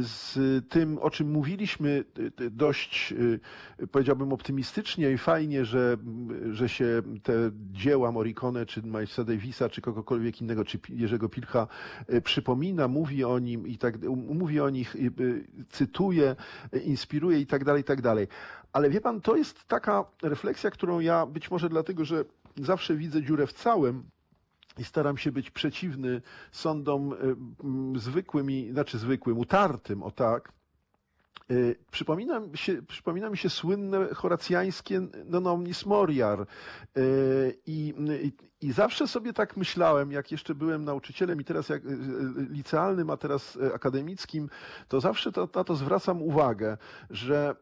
z tym, o czym mówiliśmy y, y, dość, y, powiedziałbym, optymistycznie i fajnie, że, że się te dzieła Morricone, czy Milesa Davisa, czy kogokolwiek innego, czy Jerzego Pilcha y, przypomina, mówi o nim i tak, mówi o nich, y, y, cytuje, y, inspiruje i tak dalej, i tak dalej. Ale wie pan, to jest taka refleksja, którą ja być może dlatego, że zawsze widzę dziurę w całym i staram się być przeciwny sądom mm, zwykłym, znaczy zwykłym, utartym, o tak. Y, Przypomina mi się, przypomina mi się słynne horacjańskie non omnis moriar. Y, I, i, I zawsze sobie tak myślałem, jak jeszcze byłem nauczycielem i teraz jak licealnym, a teraz akademickim, to zawsze to, na to zwracam uwagę, że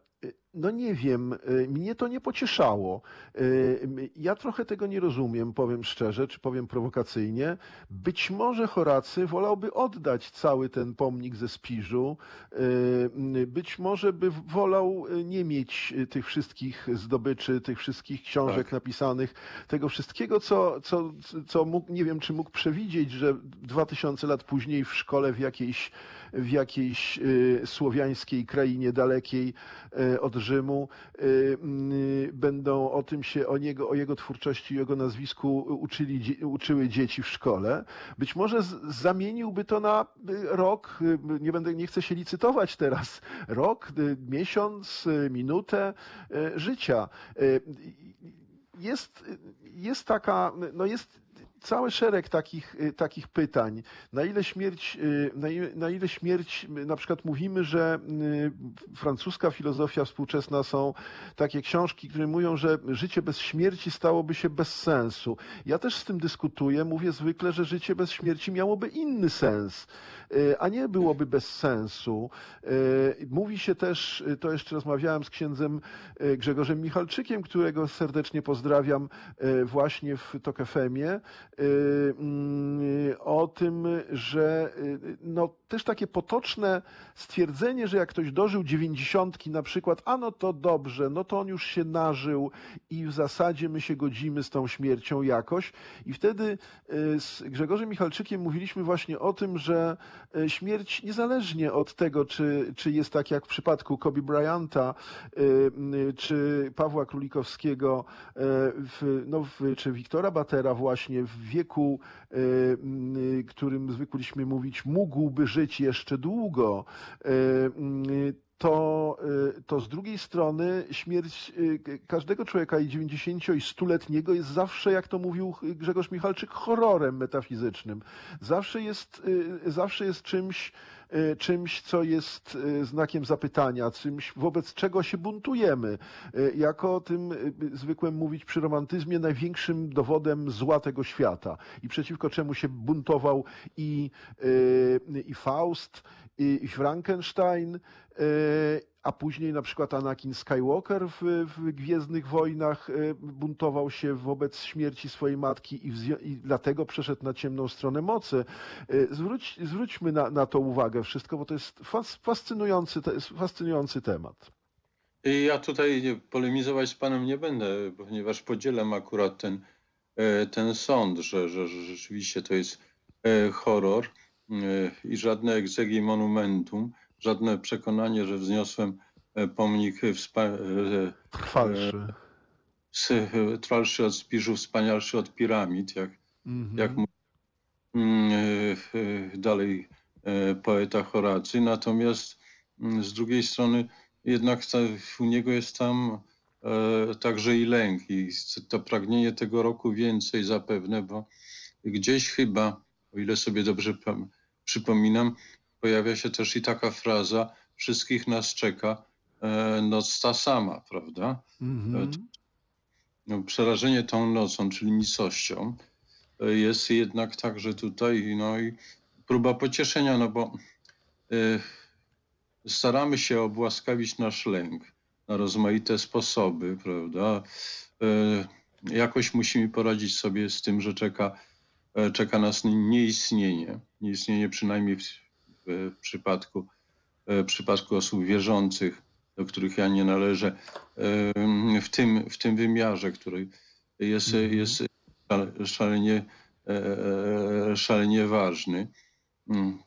no nie wiem, y, mnie to nie pocieszało. Y, Ja trochę tego nie rozumiem, powiem szczerze, czy powiem prowokacyjnie. Być może Horacy wolałby oddać cały ten pomnik ze Spiżu. Y, Być może by wolał y, nie mieć y, tych wszystkich zdobyczy, tych wszystkich książek Tak. napisanych, tego wszystkiego, co, co, co mógł, nie wiem, czy mógł przewidzieć, że 2000 lat później w szkole w jakiejś, w jakiejś y, słowiańskiej krainie dalekiej y, od Rzymu y, y, będą o tym się, o niego, o jego twórczości jego nazwisku uczyli, uczyły dzieci w szkole. Być może zamieniłby to na rok, nie będę, nie chcę się licytować teraz, rok, miesiąc, minutę życia. Jest, jest taka, no jest cały szereg takich, y, takich pytań. Na ile śmierć, y, na ile, na ile śmierć, y, na przykład mówimy, że francuska filozofia współczesna są takie książki, które mówią, że życie bez śmierci stałoby się bez sensu. Ja też z tym dyskutuję. Mówię zwykle, że życie bez śmierci miałoby inny sens, a nie byłoby bez sensu. Mówi się też, to jeszcze rozmawiałem z księdzem Grzegorzem Michalczykiem, którego serdecznie pozdrawiam właśnie w Tok FM-ie, mm, o tym, że y, no, też takie potoczne stwierdzenie, że jak ktoś dożył dziewięćdziesiątki na przykład, a no to dobrze, no to on już się nażył i w zasadzie my się godzimy z tą śmiercią jakoś. I wtedy y, z Grzegorzem Michalczykiem mówiliśmy właśnie o tym, że y, śmierć niezależnie od tego, czy, czy jest tak jak w przypadku Kobe Bryanta, y, czy Pawła Królikowskiego, w, no, w, czy Wiktora Batera właśnie w wieku, którym zwykliśmy mówić, mógłby żyć jeszcze długo, y, y, to, y, to z drugiej strony śmierć k- każdego człowieka i 90 i 100-letniego jest zawsze, jak to mówił Grzegorz Michalczyk, horrorem metafizycznym. Zawsze jest, zawsze jest czymś, czymś, co jest y, znakiem zapytania, czymś, wobec czego się buntujemy. Y, Jako o tym y, zwykłem mówić przy romantyzmie, największym dowodem zła tego świata i przeciwko czemu się buntował i, y, i Faust, i, Frankenstein, y, a później na przykład Anakin Skywalker w, w Gwiezdnych Wojnach y, buntował się wobec śmierci swojej matki i, i dlatego przeszedł na ciemną stronę mocy. Y, Zwróć, zwróćmy na, na to uwagę wszystko, bo to jest fas, fascynujący, to jest fascynujący temat. Ja tutaj polemizować z panem nie będę, ponieważ podzielam akurat ten, e, ten sąd, że, że, że rzeczywiście to jest e, horror e, i żadne egzegi monumentum, żadne przekonanie, że wzniosłem e, pomnik wspa- e, Trwalszy. e, trwalszy od spiżu, wspanialszy od piramid, jak, Mhm. jak mówi mm, e, e, dalej e, poeta Horacy. Natomiast mm, z drugiej strony jednak ta, u niego jest tam e, także i lęk i to pragnienie tego roku więcej zapewne, bo gdzieś chyba, o ile sobie dobrze przypominam, pojawia się też i taka fraza wszystkich nas czeka e, noc ta sama, prawda? Mhm. no, przerażenie tą nocą, czyli nicością, e, jest jednak także tutaj, no i próba pocieszenia, no bo staramy się obłaskawić nasz lęk na rozmaite sposoby, prawda? Jakoś musimy poradzić sobie z tym, że czeka, czeka nas nieistnienie, nieistnienie przynajmniej w, w przypadku, e, w przypadku osób wierzących, do których ja nie należę, em, w tym, w tym wymiarze, który jest, Mhm. jest szale- szalenie, e, szalenie ważny. Mm.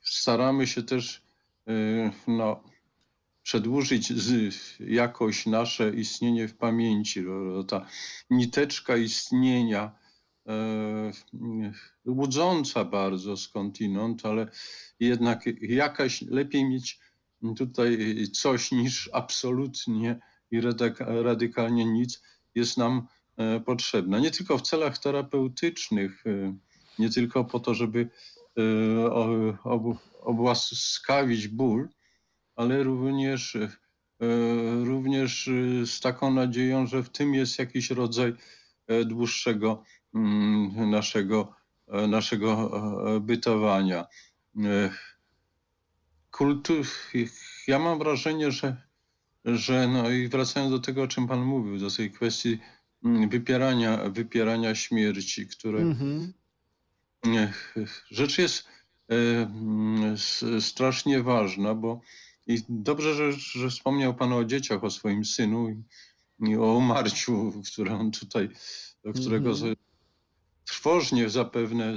Staramy się też e, no, przedłużyć jakoś nasze istnienie w pamięci. Ta niteczka istnienia, e, łudząca bardzo skądinąd, ale jednak jakaś lepiej mieć tutaj coś niż absolutnie i radyka- radykalnie nic jest nam e, potrzebne. Nie tylko w celach terapeutycznych, e, nie tylko po to, żeby e, obłaskawić ból, ale również, e, również e, z taką nadzieją, że w tym jest jakiś rodzaj e, dłuższego naszego, e, naszego e, bytowania. E, Kultu, ja mam wrażenie, że, że no i wracając do tego, o czym Pan mówił, do tej kwestii mm, wypierania, wypierania śmierci, które Mhm. Rzecz jest mm, strasznie ważna, bo i dobrze, że, że wspomniał Pan o dzieciach, o swoim synu i, i o umarciu, które on tutaj, do którego Mhm. z- trwożnie zapewne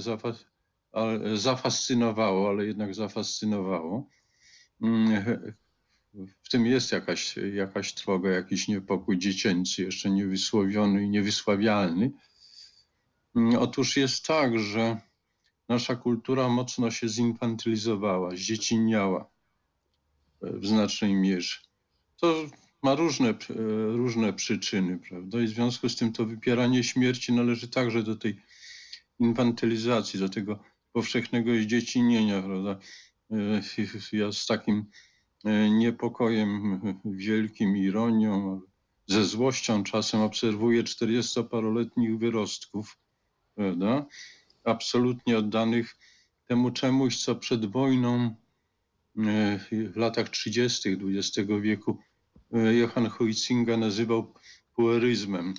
zafascynowało, ale jednak zafascynowało. Mm, W tym jest jakaś, jakaś trwoga, jakiś niepokój dziecięcy, jeszcze niewysłowiony i niewysławialny. Mm, Otóż jest tak, że nasza kultura mocno się zinfantylizowała, zdzieciniała e, w znacznej mierze. To ma różne, e, różne przyczyny, prawda? I w związku z tym to wypieranie śmierci należy także do tej infantylizacji, do tego powszechnego zdziecinienia, prawda? E, Ja z takim e, niepokojem wielkim, ironią, ze złością czasem obserwuję 40-paroletnich wyrostków, prawda? Absolutnie oddanych temu czemuś, co przed wojną e, w latach 30. XX wieku Johann Huizinga nazywał pueryzmem,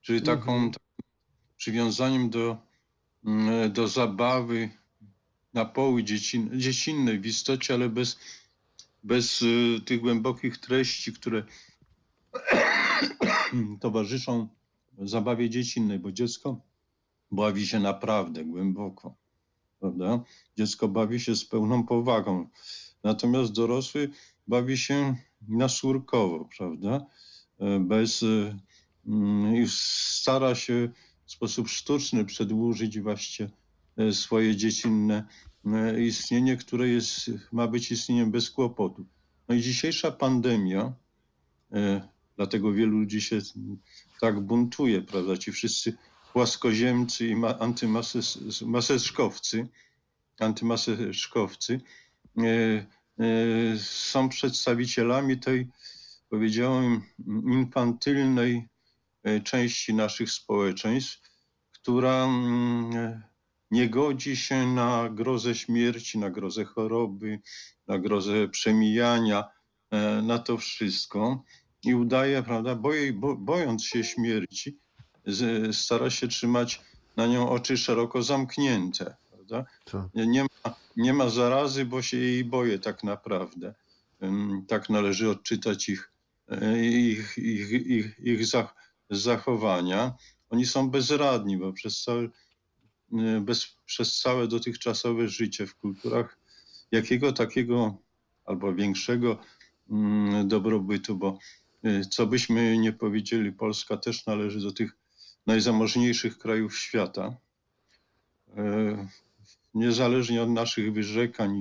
czyli taką Mhm. takim przywiązaniem do, do zabawy na poły dziecin, dziecinnej w istocie, ale bez, bez y, tych głębokich treści, które (coughs) towarzyszą zabawie dziecinnej, bo dziecko bawi się naprawdę głęboko, prawda? Dziecko bawi się z pełną powagą, natomiast dorosły bawi się naszurkowo, prawda? E, Bez, e, mm, stara się w sposób sztuczny przedłużyć właśnie e, swoje dziecinne e, istnienie, które jest, ma być istnieniem bez kłopotu. No i dzisiejsza pandemia, e, dlatego wielu ludzi się tak buntuje, prawda? Ci wszyscy płaskoziemcy i ma- antymaseczkowcy, antymaseczkowcy są przedstawicielami tej, powiedziałem, infantylnej części naszych społeczeństw, która mm, nie godzi się na grozę śmierci, na grozę choroby, na grozę przemijania, e, na to wszystko i udaje, prawda, boje, bo, bojąc się śmierci, z, stara się trzymać na nią oczy szeroko zamknięte, prawda? Nie, nie, ma, nie ma zarazy, bo się jej boję tak naprawdę. Tak należy odczytać ich, e, ich, ich, ich, ich zach, zachowania. Oni są bezradni, bo przez całe, e, bez, przez całe dotychczasowe życie w kulturach jakiego takiego albo większego mm, dobrobytu, bo e, co byśmy nie powiedzieli, Polska też należy do tych najzamożniejszych krajów świata. E, Niezależnie od naszych wyrzekań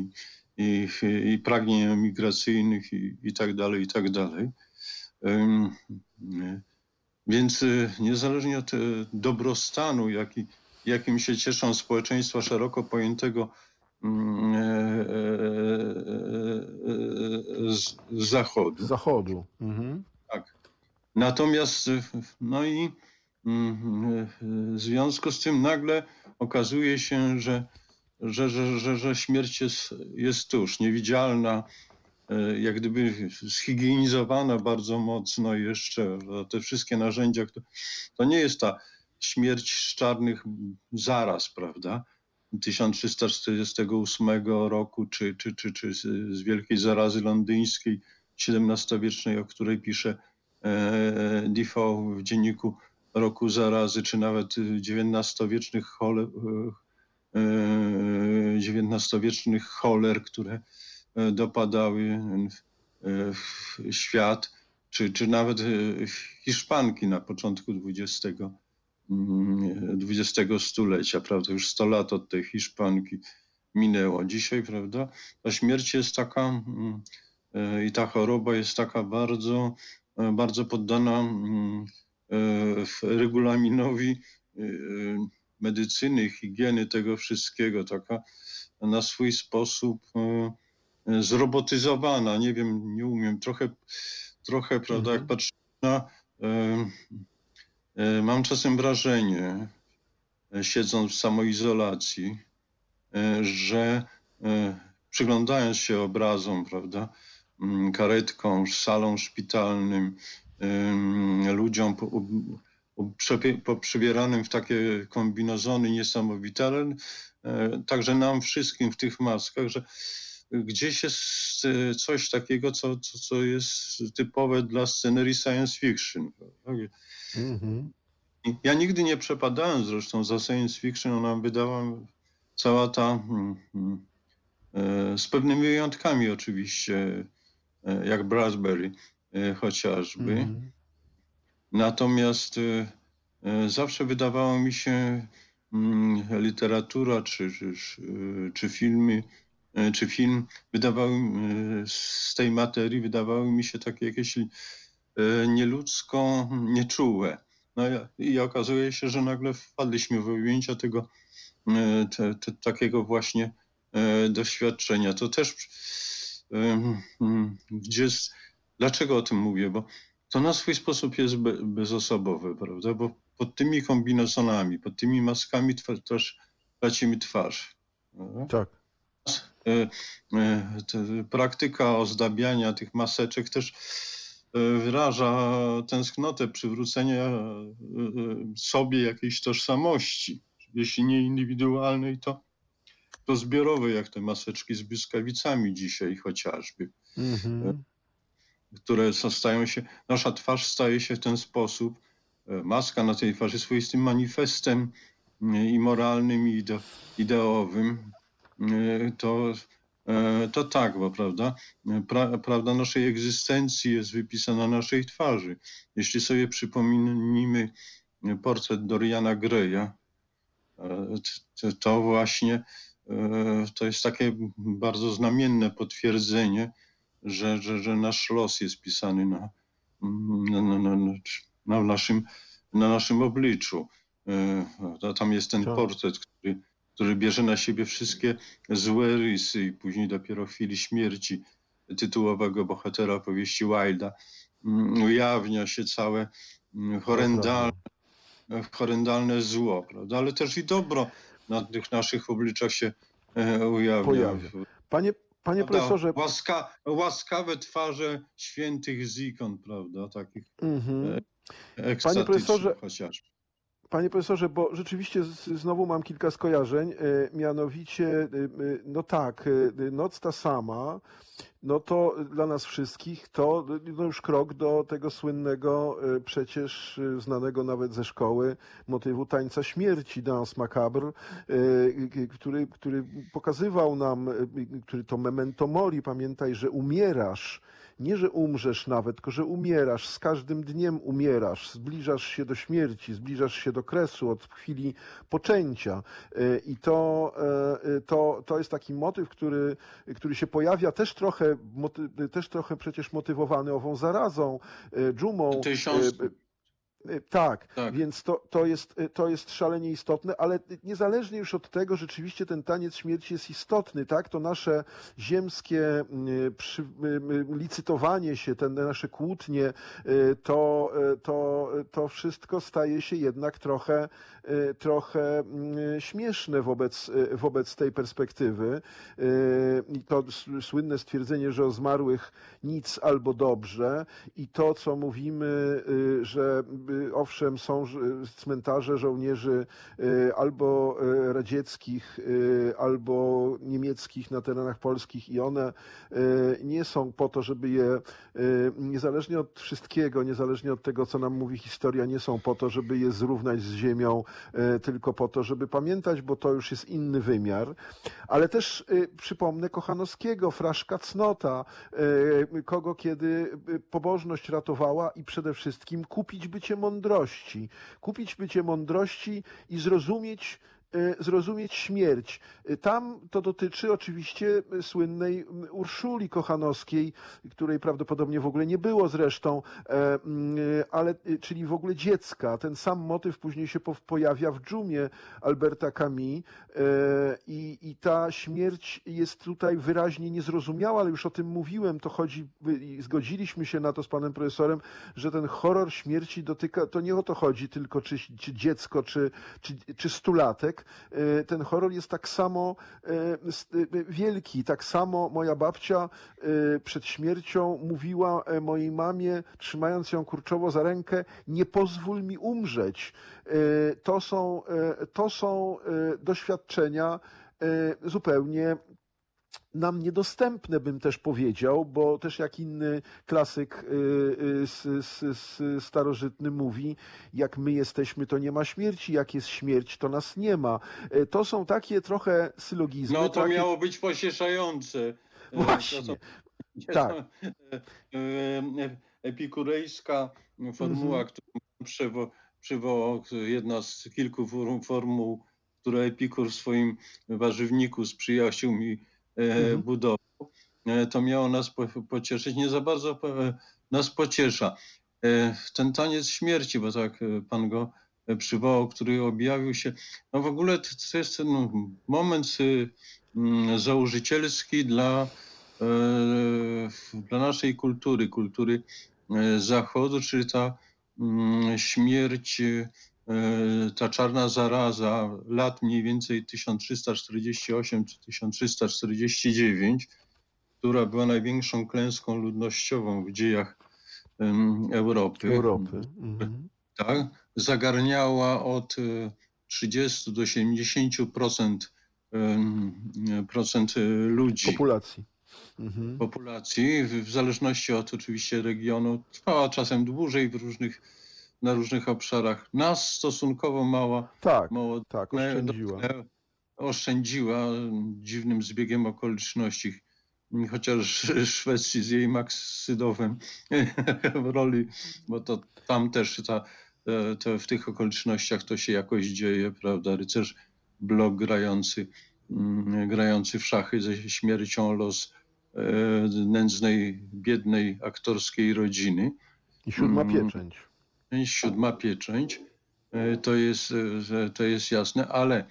i, i, i pragnień emigracyjnych i, i tak dalej, i tak dalej. Więc e, niezależnie od e, dobrostanu, jaki, jakim się cieszą społeczeństwa szeroko pojętego mm, e, e, e, z Zachodu, zachodu. Mhm. Natomiast, y, no i mm, y, w związku z tym nagle okazuje się, że, że, że, że, że śmierć jest, jest tuż, niewidzialna, y, jak gdyby zhigienizowana bardzo mocno jeszcze. Te wszystkie narzędzia, to nie jest ta śmierć z czarnych zaraz, prawda? 1348 roku, czy, czy, czy, czy z, wielkiej zarazy londyńskiej XVII-wiecznej, o której pisze e, Defoe w dzienniku roku zarazy, czy nawet XIX-wiecznych choler, e, XIX-wiecznych choler, które e, dopadały e, w świat, czy, czy nawet e, Hiszpanki na początku XX, mm, XX stulecia, prawda? Już 100 lat od tej Hiszpanki minęło. Dzisiaj, prawda, ta śmierć jest taka mm, e, i ta choroba jest taka bardzo e, bardzo poddana mm, e, regulaminowi e, medycyny, higieny, tego wszystkiego, taka na swój sposób e, e, zrobotyzowana. Nie wiem, nie umiem, trochę, trochę prawda, jak Mhm. patrzę na. e, e, Mam czasem wrażenie, siedząc w samoizolacji, że przyglądając się obrazom, prawda, mm, karetką, salą szpitalnym, ym, ludziom poprzybieranym w takie kombinozony niesamowite, ale także nam wszystkim w tych maskach, że gdzieś jest e, coś takiego, co, co, co jest typowe dla scenerii science fiction. Mhm. Ja nigdy nie przepadałem zresztą za science fiction, ona wydała cała ta, mm, mm, e, z pewnymi wyjątkami oczywiście, e, jak Bradbury e, chociażby. Mhm. Natomiast zawsze wydawało mi się mm, literatura czy, czy, czy, filmy, czy film wydawały e, z tej materii wydawały mi się takie jakieś e, nieludzko nieczułe. No i- okazuje się, że nagle wpadliśmy w objęcia tego e, te, te, takiego właśnie e, doświadczenia. To też gdzie dlaczego o tym mówię? Bo to na swój sposób jest be, bezosobowe, prawda? Bo pod tymi kombinezonami, pod tymi maskami twa- też tracimy twarz. prawda? Tak. E, te- praktyka ozdabiania tych maseczek też e, wyraża tęsknotę przywrócenia sobie jakiejś tożsamości. Jeśli nie indywidualnej, to, to zbiorowej, jak te maseczki z błyskawicami dzisiaj chociażby, Mhm. które stają się, nasza twarz staje się w ten sposób, maska na tej twarzy swoistym manifestem i moralnym, i ide, ideowym, to, e, to tak, bo prawda, pra, prawda naszej egzystencji jest wypisana na naszej twarzy. Jeśli sobie przypomnimy portret Doriana Greya, t- to właśnie to jest takie bardzo znamienne potwierdzenie, że, że, że nasz los jest pisany na, na, na, na, na, naszym, na naszym obliczu. Tam jest ten portret, który, bierze na siebie wszystkie złe rysy i później dopiero w chwili śmierci tytułowego bohatera powieści Wilda mm, ujawnia się całe mm, horrendalne, horrendalne zło, prawda? ale też i dobro na tych naszych obliczach się e, ujawnia. Pojawia. Panie, panie profesorze, Łaska, łaskawe twarze świętych z ikon, prawda? Takich mhm. ekstatycznych profesorze, chociaż. Panie profesorze, bo rzeczywiście znowu mam kilka skojarzeń, e, mianowicie, e, e, no tak, noc ta sama, no to dla nas wszystkich to no już krok do tego słynnego, przecież znanego nawet ze szkoły, motywu tańca śmierci, Danse Macabre, który, który pokazywał nam, który to memento mori, pamiętaj, że umierasz, nie, że umrzesz nawet, tylko że umierasz, z każdym dniem umierasz, zbliżasz się do śmierci, zbliżasz się do kresu od chwili poczęcia. E, I to, e, e, to, to jest taki motyw, który, który się pojawia też trochę, też trochę przecież motywowany ową zarazą, dżumą. Tysiąc, Tak, tak. więc to, to, jest, to jest szalenie istotne, ale niezależnie już od tego, rzeczywiście ten taniec śmierci jest istotny, tak? To nasze ziemskie mm, przy, licytowanie się, te nasze kłótnie, y, to, y, to, to wszystko staje się jednak trochę, y, trochę mm, śmieszne wobec, y, wobec tej perspektywy. Y, I to słynne stwierdzenie, że o zmarłych nic albo dobrze i to, co mówimy, y, że y, owszem, są cmentarze żołnierzy y, albo y, radzieckich, y, albo niemieckich na terenach polskich i one nie są po to, żeby je, niezależnie od wszystkiego, niezależnie od tego, co nam mówi historia, nie są po to, żeby je zrównać z ziemią, tylko po to, żeby pamiętać, bo to już jest inny wymiar. Ale też przypomnę Kochanowskiego, fraszka cnota, kogo kiedy pobożność ratowała i przede wszystkim kupić bycie mądrości. Kupić bycie mądrości i zrozumieć zrozumieć śmierć. Y, Tam to dotyczy oczywiście y, słynnej Urszuli Kochanowskiej, której prawdopodobnie w ogóle nie było zresztą, e, y, ale y, czyli w ogóle dziecka. Ten sam motyw później się po- pojawia w dżumie Alberta Camus e, i, i ta śmierć jest tutaj wyraźnie niezrozumiała, ale już o tym mówiłem, to chodzi, y, zgodziliśmy się na to z panem profesorem, że ten horror śmierci dotyka, to nie o to chodzi tylko czy, czy dziecko, czy, czy, czy stulatek. E, Ten horror jest tak samo s- e, wielki, tak samo moja babcia przed śmiercią mówiła e, mojej mamie, trzymając ją kurczowo za rękę, nie pozwól mi umrzeć. To są, to są doświadczenia zupełnie nam niedostępne, bym też powiedział, bo też jak inny klasyk y, y, starożytny mówi, jak my jesteśmy, to nie ma śmierci, jak jest śmierć, to nas nie ma. Y, To są takie trochę sylogizmy. No to takie... miało być pocieszające. Właśnie. są- Tak. (laughs) Epikurejska formuła, Mhm. którą przywo, przywołał, jedna z kilku form- formuł, które Epikur w swoim warzywniku z przyjaciół mi e, Mhm. budował, e, to miało nas po, pocieszyć. Nie za bardzo po, nas pociesza. E, Ten taniec śmierci, bo tak e, pan go e, przywołał, który objawił się. No w ogóle to, jest ten no, moment y, mm, założycielski dla, e, dla naszej kultury, kultury e, Zachodu, czyli ta mm, śmierć, e, ta czarna zaraza lat mniej więcej 1348 czy 1349, która była największą klęską ludnościową w dziejach Europy. Europy. Mhm. Tak, zagarniała od e, 30 do 70% em, procent e, ludzi Populacji. Mhm. populacji, w zależności od oczywiście regionu, trwała czasem dłużej w różnych, na różnych obszarach. Nas stosunkowo mała, Tak, mało tak, dotknę- oszczędziła. dotknęła- oszczędziła dziwnym zbiegiem okoliczności. Chociaż (laughs) Szwecji z jej Maksydowem w (laughs) roli, bo to tam też ta, e, to w tych okolicznościach to się jakoś dzieje, prawda? Rycerz blok grający, mm, grający w szachy ze śmiercią los e, nędznej, biednej aktorskiej rodziny. I siódma Mm. Pieczęć. Siódma pieczęć, e, to jest, e, to jest jasne, ale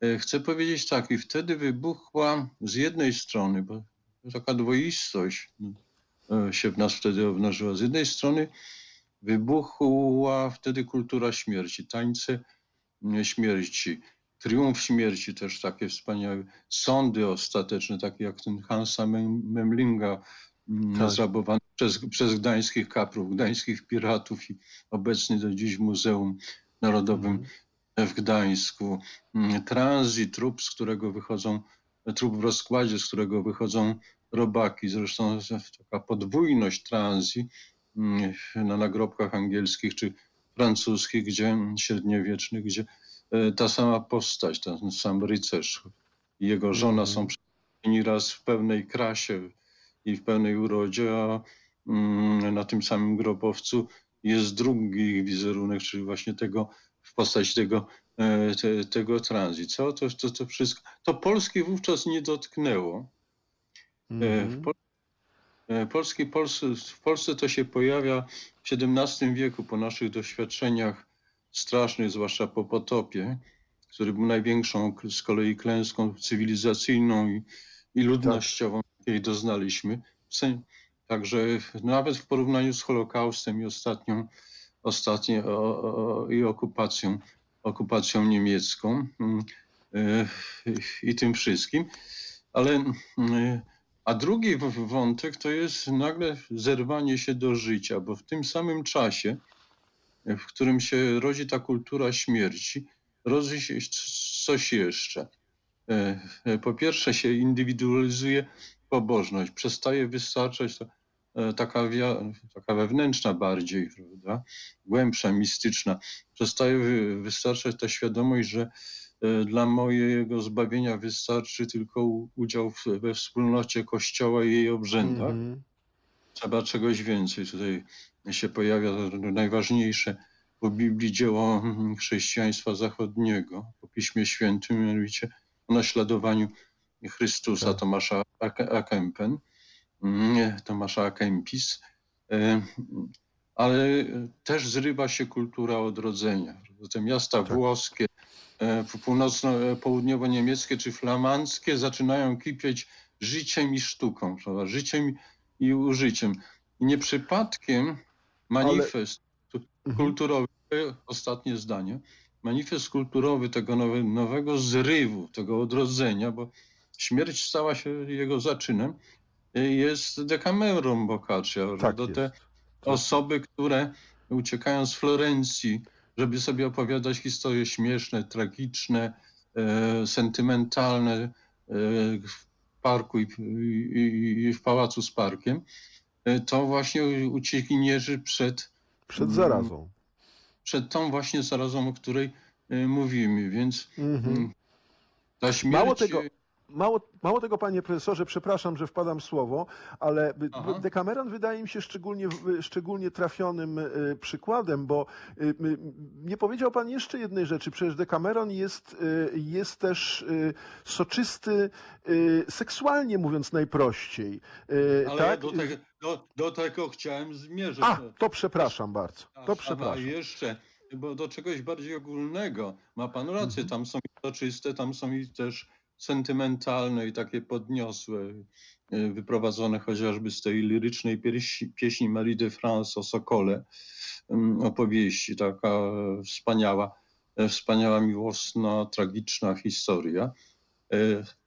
e, chcę powiedzieć tak, i wtedy wybuchła z jednej strony, bo taka dwoistość e, się w nas wtedy obnażyła, z jednej strony wybuchła wtedy kultura śmierci, tańce śmierci, triumf śmierci, też takie wspaniałe sądy ostateczne, takie jak ten Hansa Mem- Memlinga, Tak. zrabowany przez, przez gdańskich kaprów, gdańskich piratów i obecny do dziś w Muzeum Narodowym w Gdańsku. Mm, Transit, trup, z którego wychodzą, trup w rozkładzie, z którego wychodzą robaki. Zresztą taka podwójność transi mm, na nagrobkach angielskich czy francuskich, gdzie średniowiecznych, gdzie e, ta sama postać, ten sam rycerz i jego żona Mhm. są przedstawieni raz w pełnej krasie i w pełnej urodzie, a na tym samym grobowcu jest drugi wizerunek, czyli właśnie tego w postaci tego, e, te, tego transi. Co to, to, to wszystko? To Polski wówczas nie dotknęło. E, Mhm. W, Pol- e, Polski, Polsce, w Polsce to się pojawia w XVII wieku po naszych doświadczeniach strasznych, zwłaszcza po potopie, który był największą z kolei klęską cywilizacyjną i, i ludnościową, jakiej doznaliśmy. W sen- Także nawet w porównaniu z Holokaustem i ostatnią, ostatnie, o, o, i okupacją, okupacją niemiecką mm, e, i tym wszystkim. Ale mm, a drugi wątek to jest nagle zerwanie się do życia, bo w tym samym czasie, w którym się rodzi ta kultura śmierci, rodzi się coś jeszcze. E, e, Po pierwsze się indywidualizuje pobożność, przestaje wystarczać ta- e, taka, taka wewnętrzna bardziej, prawda, głębsza, mistyczna. Przestaje wy- wystarczać ta świadomość, że e, dla mojego zbawienia wystarczy tylko udział w, we wspólnocie Kościoła i jej obrzędach. Mhm. Trzeba czegoś więcej. Tutaj się pojawia najważniejsze po Biblii dzieło mm, chrześcijaństwa zachodniego, po Piśmie Świętym, mianowicie o naśladowaniu Chrystusa Tak. Tomasza Ak- Akempen, mm, Tomasza Akempis. E, Ale też zrywa się kultura odrodzenia. Te miasta Tak. włoskie, e, północno, e, południowo-niemieckie czy flamandzkie zaczynają kipieć życiem i sztuką, prawda? życiem i użyciem. I nie przypadkiem manifest Mhm. kulturowy, ostatnie zdanie, manifest kulturowy tego nowe, nowego zrywu, tego odrodzenia, bo śmierć stała się jego zaczynem, y, jest Decameron Boccaccia. Tak te osoby, które uciekają z Florencji, żeby sobie opowiadać historie śmieszne, tragiczne, e, sentymentalne e, w parku i, i, i w pałacu z parkiem, e, to właśnie uciekinierzy przed, Przed zarazą. przed tą właśnie zarazą, o której e, mówimy. Więc Mhm. mm, ta śmierć... Mało tego, Mało, mało tego, panie profesorze, przepraszam, że wpadam w słowo, ale Aha. Decameron wydaje mi się szczególnie, szczególnie trafionym y, przykładem, bo y, nie powiedział pan jeszcze jednej rzeczy. Przecież Decameron jest, y, jest też soczysty seksualnie, mówiąc najprościej. Ale tak? do, tego, do, do tego chciałem zmierzyć. A, to przepraszam bardzo. A- To A przepraszam. jeszcze bo do czegoś bardziej ogólnego. Ma pan rację, Mhm. tam są i soczyste, tam są i też sentymentalne i takie podniosłe, y, wyprowadzone chociażby z tej lirycznej pieśni, pieśni Marie de France o Sokole, opowieści, taka e, wspaniała, e, wspaniała, miłosna, tragiczna historia. E,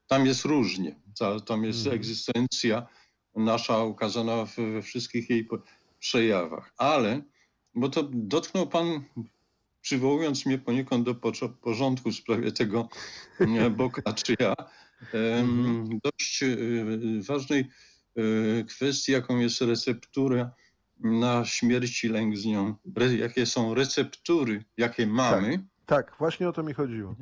Tam jest różnie, Ta- tam jest Mhm. egzystencja nasza ukazana we wszystkich jej przejawach. Ale, bo to dotknął pan, przywołując mnie poniekąd do porządku w sprawie tego e, Boccaccia, em, Mhm. dość e, ważnej e, kwestii, jaką jest receptura na śmierć i lęk z nią. Jakie są receptury, jakie mamy. Tak, właśnie o to mi chodziło.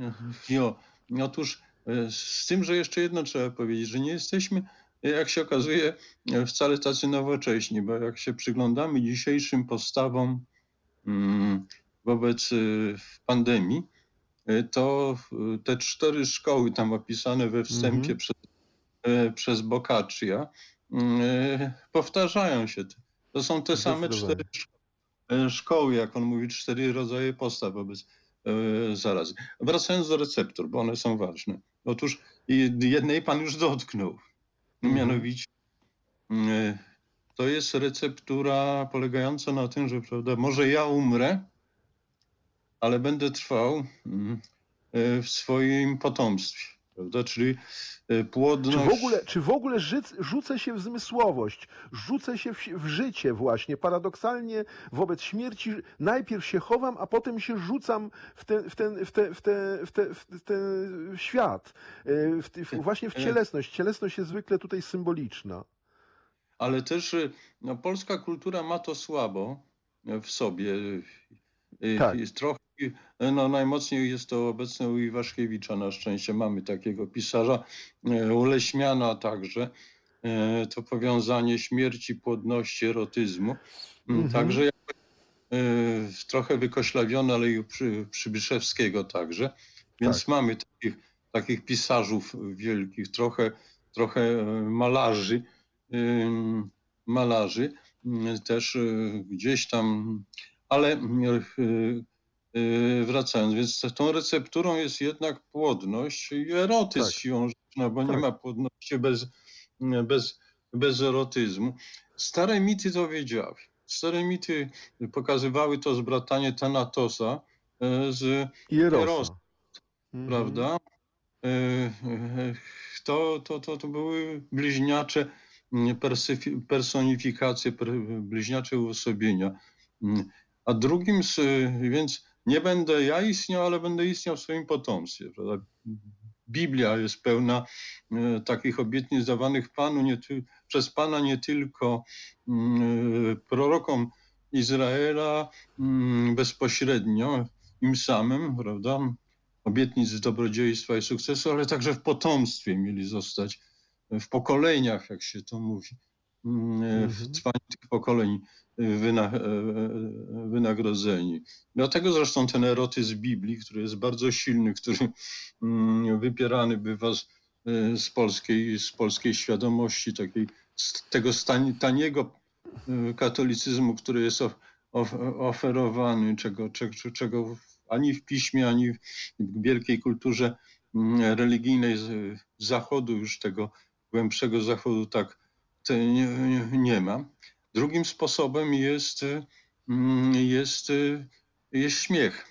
Jo, otóż e, z tym, że jeszcze jedno trzeba powiedzieć, że nie jesteśmy, e, jak się okazuje, e, wcale tacy nowocześni, bo jak się przyglądamy dzisiejszym postawom mm, wobec e, pandemii, e, to e, te cztery szkoły tam opisane we wstępie Mhm. przez, przez Boccaccia powtarzają się. To są te same cztery szko- szkoły, jak on mówi, cztery rodzaje postaw wobec zarazy. Wracając do receptur, bo one są ważne. Otóż jednej pan już dotknął. Mhm. Mianowicie to jest receptura polegająca na tym, że prawda, może ja umrę, ale będę trwał mm, e, w swoim potomstwie. Prawda? Czyli e, Czy płodność. w ogóle, czy w ogóle życ, rzucę się w zmysłowość, rzucę się w, w życie właśnie, paradoksalnie wobec śmierci najpierw się chowam, a potem się rzucam w ten, w ten, w te, w te, w te, w ten świat, e, w, te- w, właśnie w cielesność. Cielesność jest zwykle tutaj symboliczna. ale też no, polska kultura ma to słabo w sobie. Tak. Jest trochę, no, najmocniej jest to obecne u Iwaszkiewicza na szczęście. Mamy takiego pisarza, y, u Leśmiana także. Y, To powiązanie śmierci, płodności, erotyzmu. Y, Mhm. Także jakoś, trochę wykoślawione, ale i Przy- Przybyszewskiego także. Więc Tak. mamy takich, takich pisarzów wielkich, trochę, trochę malarzy, malarzy y, też gdzieś tam, ale wracając, więc tą recepturą jest jednak płodność i erotyzm Tak. siłą rzeczy, no bo nie Tak. ma płodności bez, bez, bez erotyzmu. Stare mity to wiedziały. Stare mity pokazywały to zbratanie Thanatosa y, z Erosa. Mhm. prawda? E, To, to, to, to były bliźniacze mm, personifikacje, per- bliźniacze uosobienia. Mm, A drugim, z, więc nie będę ja istniał, ale będę istniał w swoim potomstwie. Prawda? Biblia jest pełna e, takich obietnic dawanych Panu nie przez Pana nie tylko mm, prorokom Izraela mm, bezpośrednio, im samym, prawda? obietnic dobrodziejstwa i sukcesu, ale także w potomstwie mieli zostać, w pokoleniach, jak się to mówi, w trwaniu tych pokoleń wyna, e, wynagrodzeni. Dlatego zresztą ten erotyzm Biblii, który jest bardzo silny, który mm, wypierany bywa z, z, polskiej, z polskiej świadomości, takiej, z tego stan, taniego katolicyzmu, który jest of, of, oferowany, czego, czego, czego ani w piśmie, ani w wielkiej kulturze mm, religijnej zachodu, już tego głębszego zachodu, tak nie, nie, ma. Drugim sposobem jest, mm, jest, jest śmiech,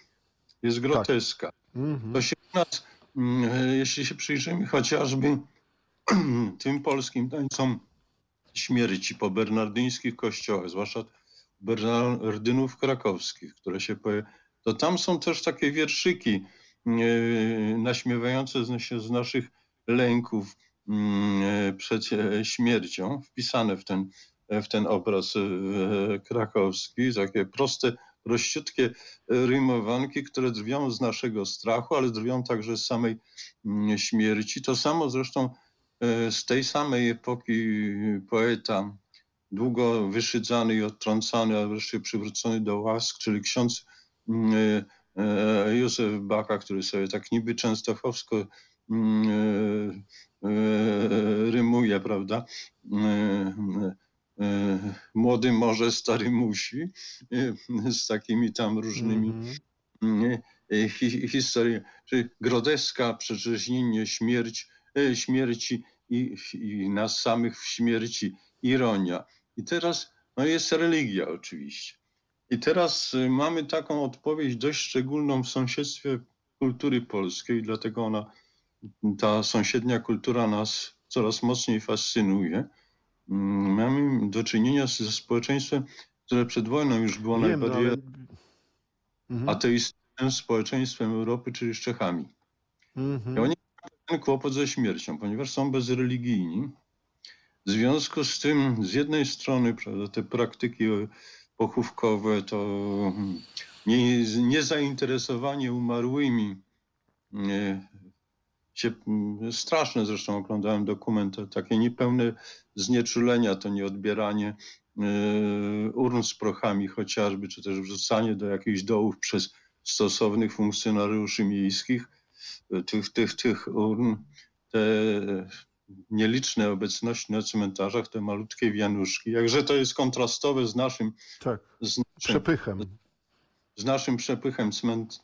jest groteska. Mhm. To się u nas, mm, jeśli się przyjrzymy chociażby (clears throat) tym polskim tańcom śmierci po bernardyńskich kościołach, zwłaszcza bernardynów krakowskich, które się pojawiają, to tam są też takie wierszyki e, naśmiewające się z naszych lęków przed e, śmiercią, wpisane w ten, w ten obraz e, krakowski, takie proste, prościutkie rymowanki, które drwią z naszego strachu, ale drwią także z samej mm, śmierci. To samo zresztą e, z tej samej epoki poeta, długo wyszydzany i odtrącany, a wreszcie przywrócony do łask, czyli ksiądz mm, e, e, Józef Baka, który sobie tak niby częstochowsko mm, e, e, rymuje, prawda? E, e, młody może, stary musi, e, z takimi tam różnymi Mhm. e, hi, historii, czyli groteska, przeczeźnienie, śmierć, e, śmierci i, i nas samych w śmierci, ironia. I teraz no jest religia oczywiście. I teraz y, mamy taką odpowiedź dość szczególną w sąsiedztwie kultury polskiej, dlatego ona, ta sąsiednia kultura nas coraz mocniej fascynuje. Mm, Mamy do czynienia ze społeczeństwem, które przed wojną już było Wiem, no, najbardziej ale... Mhm. ateistycznym społeczeństwem Europy, czyli z Czechami. Mhm. I oni mają ten kłopot ze śmiercią, ponieważ są bezreligijni. W związku z tym, z jednej strony, prawda, te praktyki pochówkowe, to nie, niezainteresowanie umarłymi, nie, się, mm, straszne zresztą oglądałem dokument, takie niepełne znieczulenia, to nieodbieranie e, urn z prochami chociażby, czy też wrzucanie do jakichś dołów przez stosownych funkcjonariuszy miejskich. E, tych, tych, tych urn, te nieliczne obecności na cmentarzach, te malutkie wianuszki, jakże to jest kontrastowe z naszym, Tak, z naszym, przepychem. z naszym przepychem cment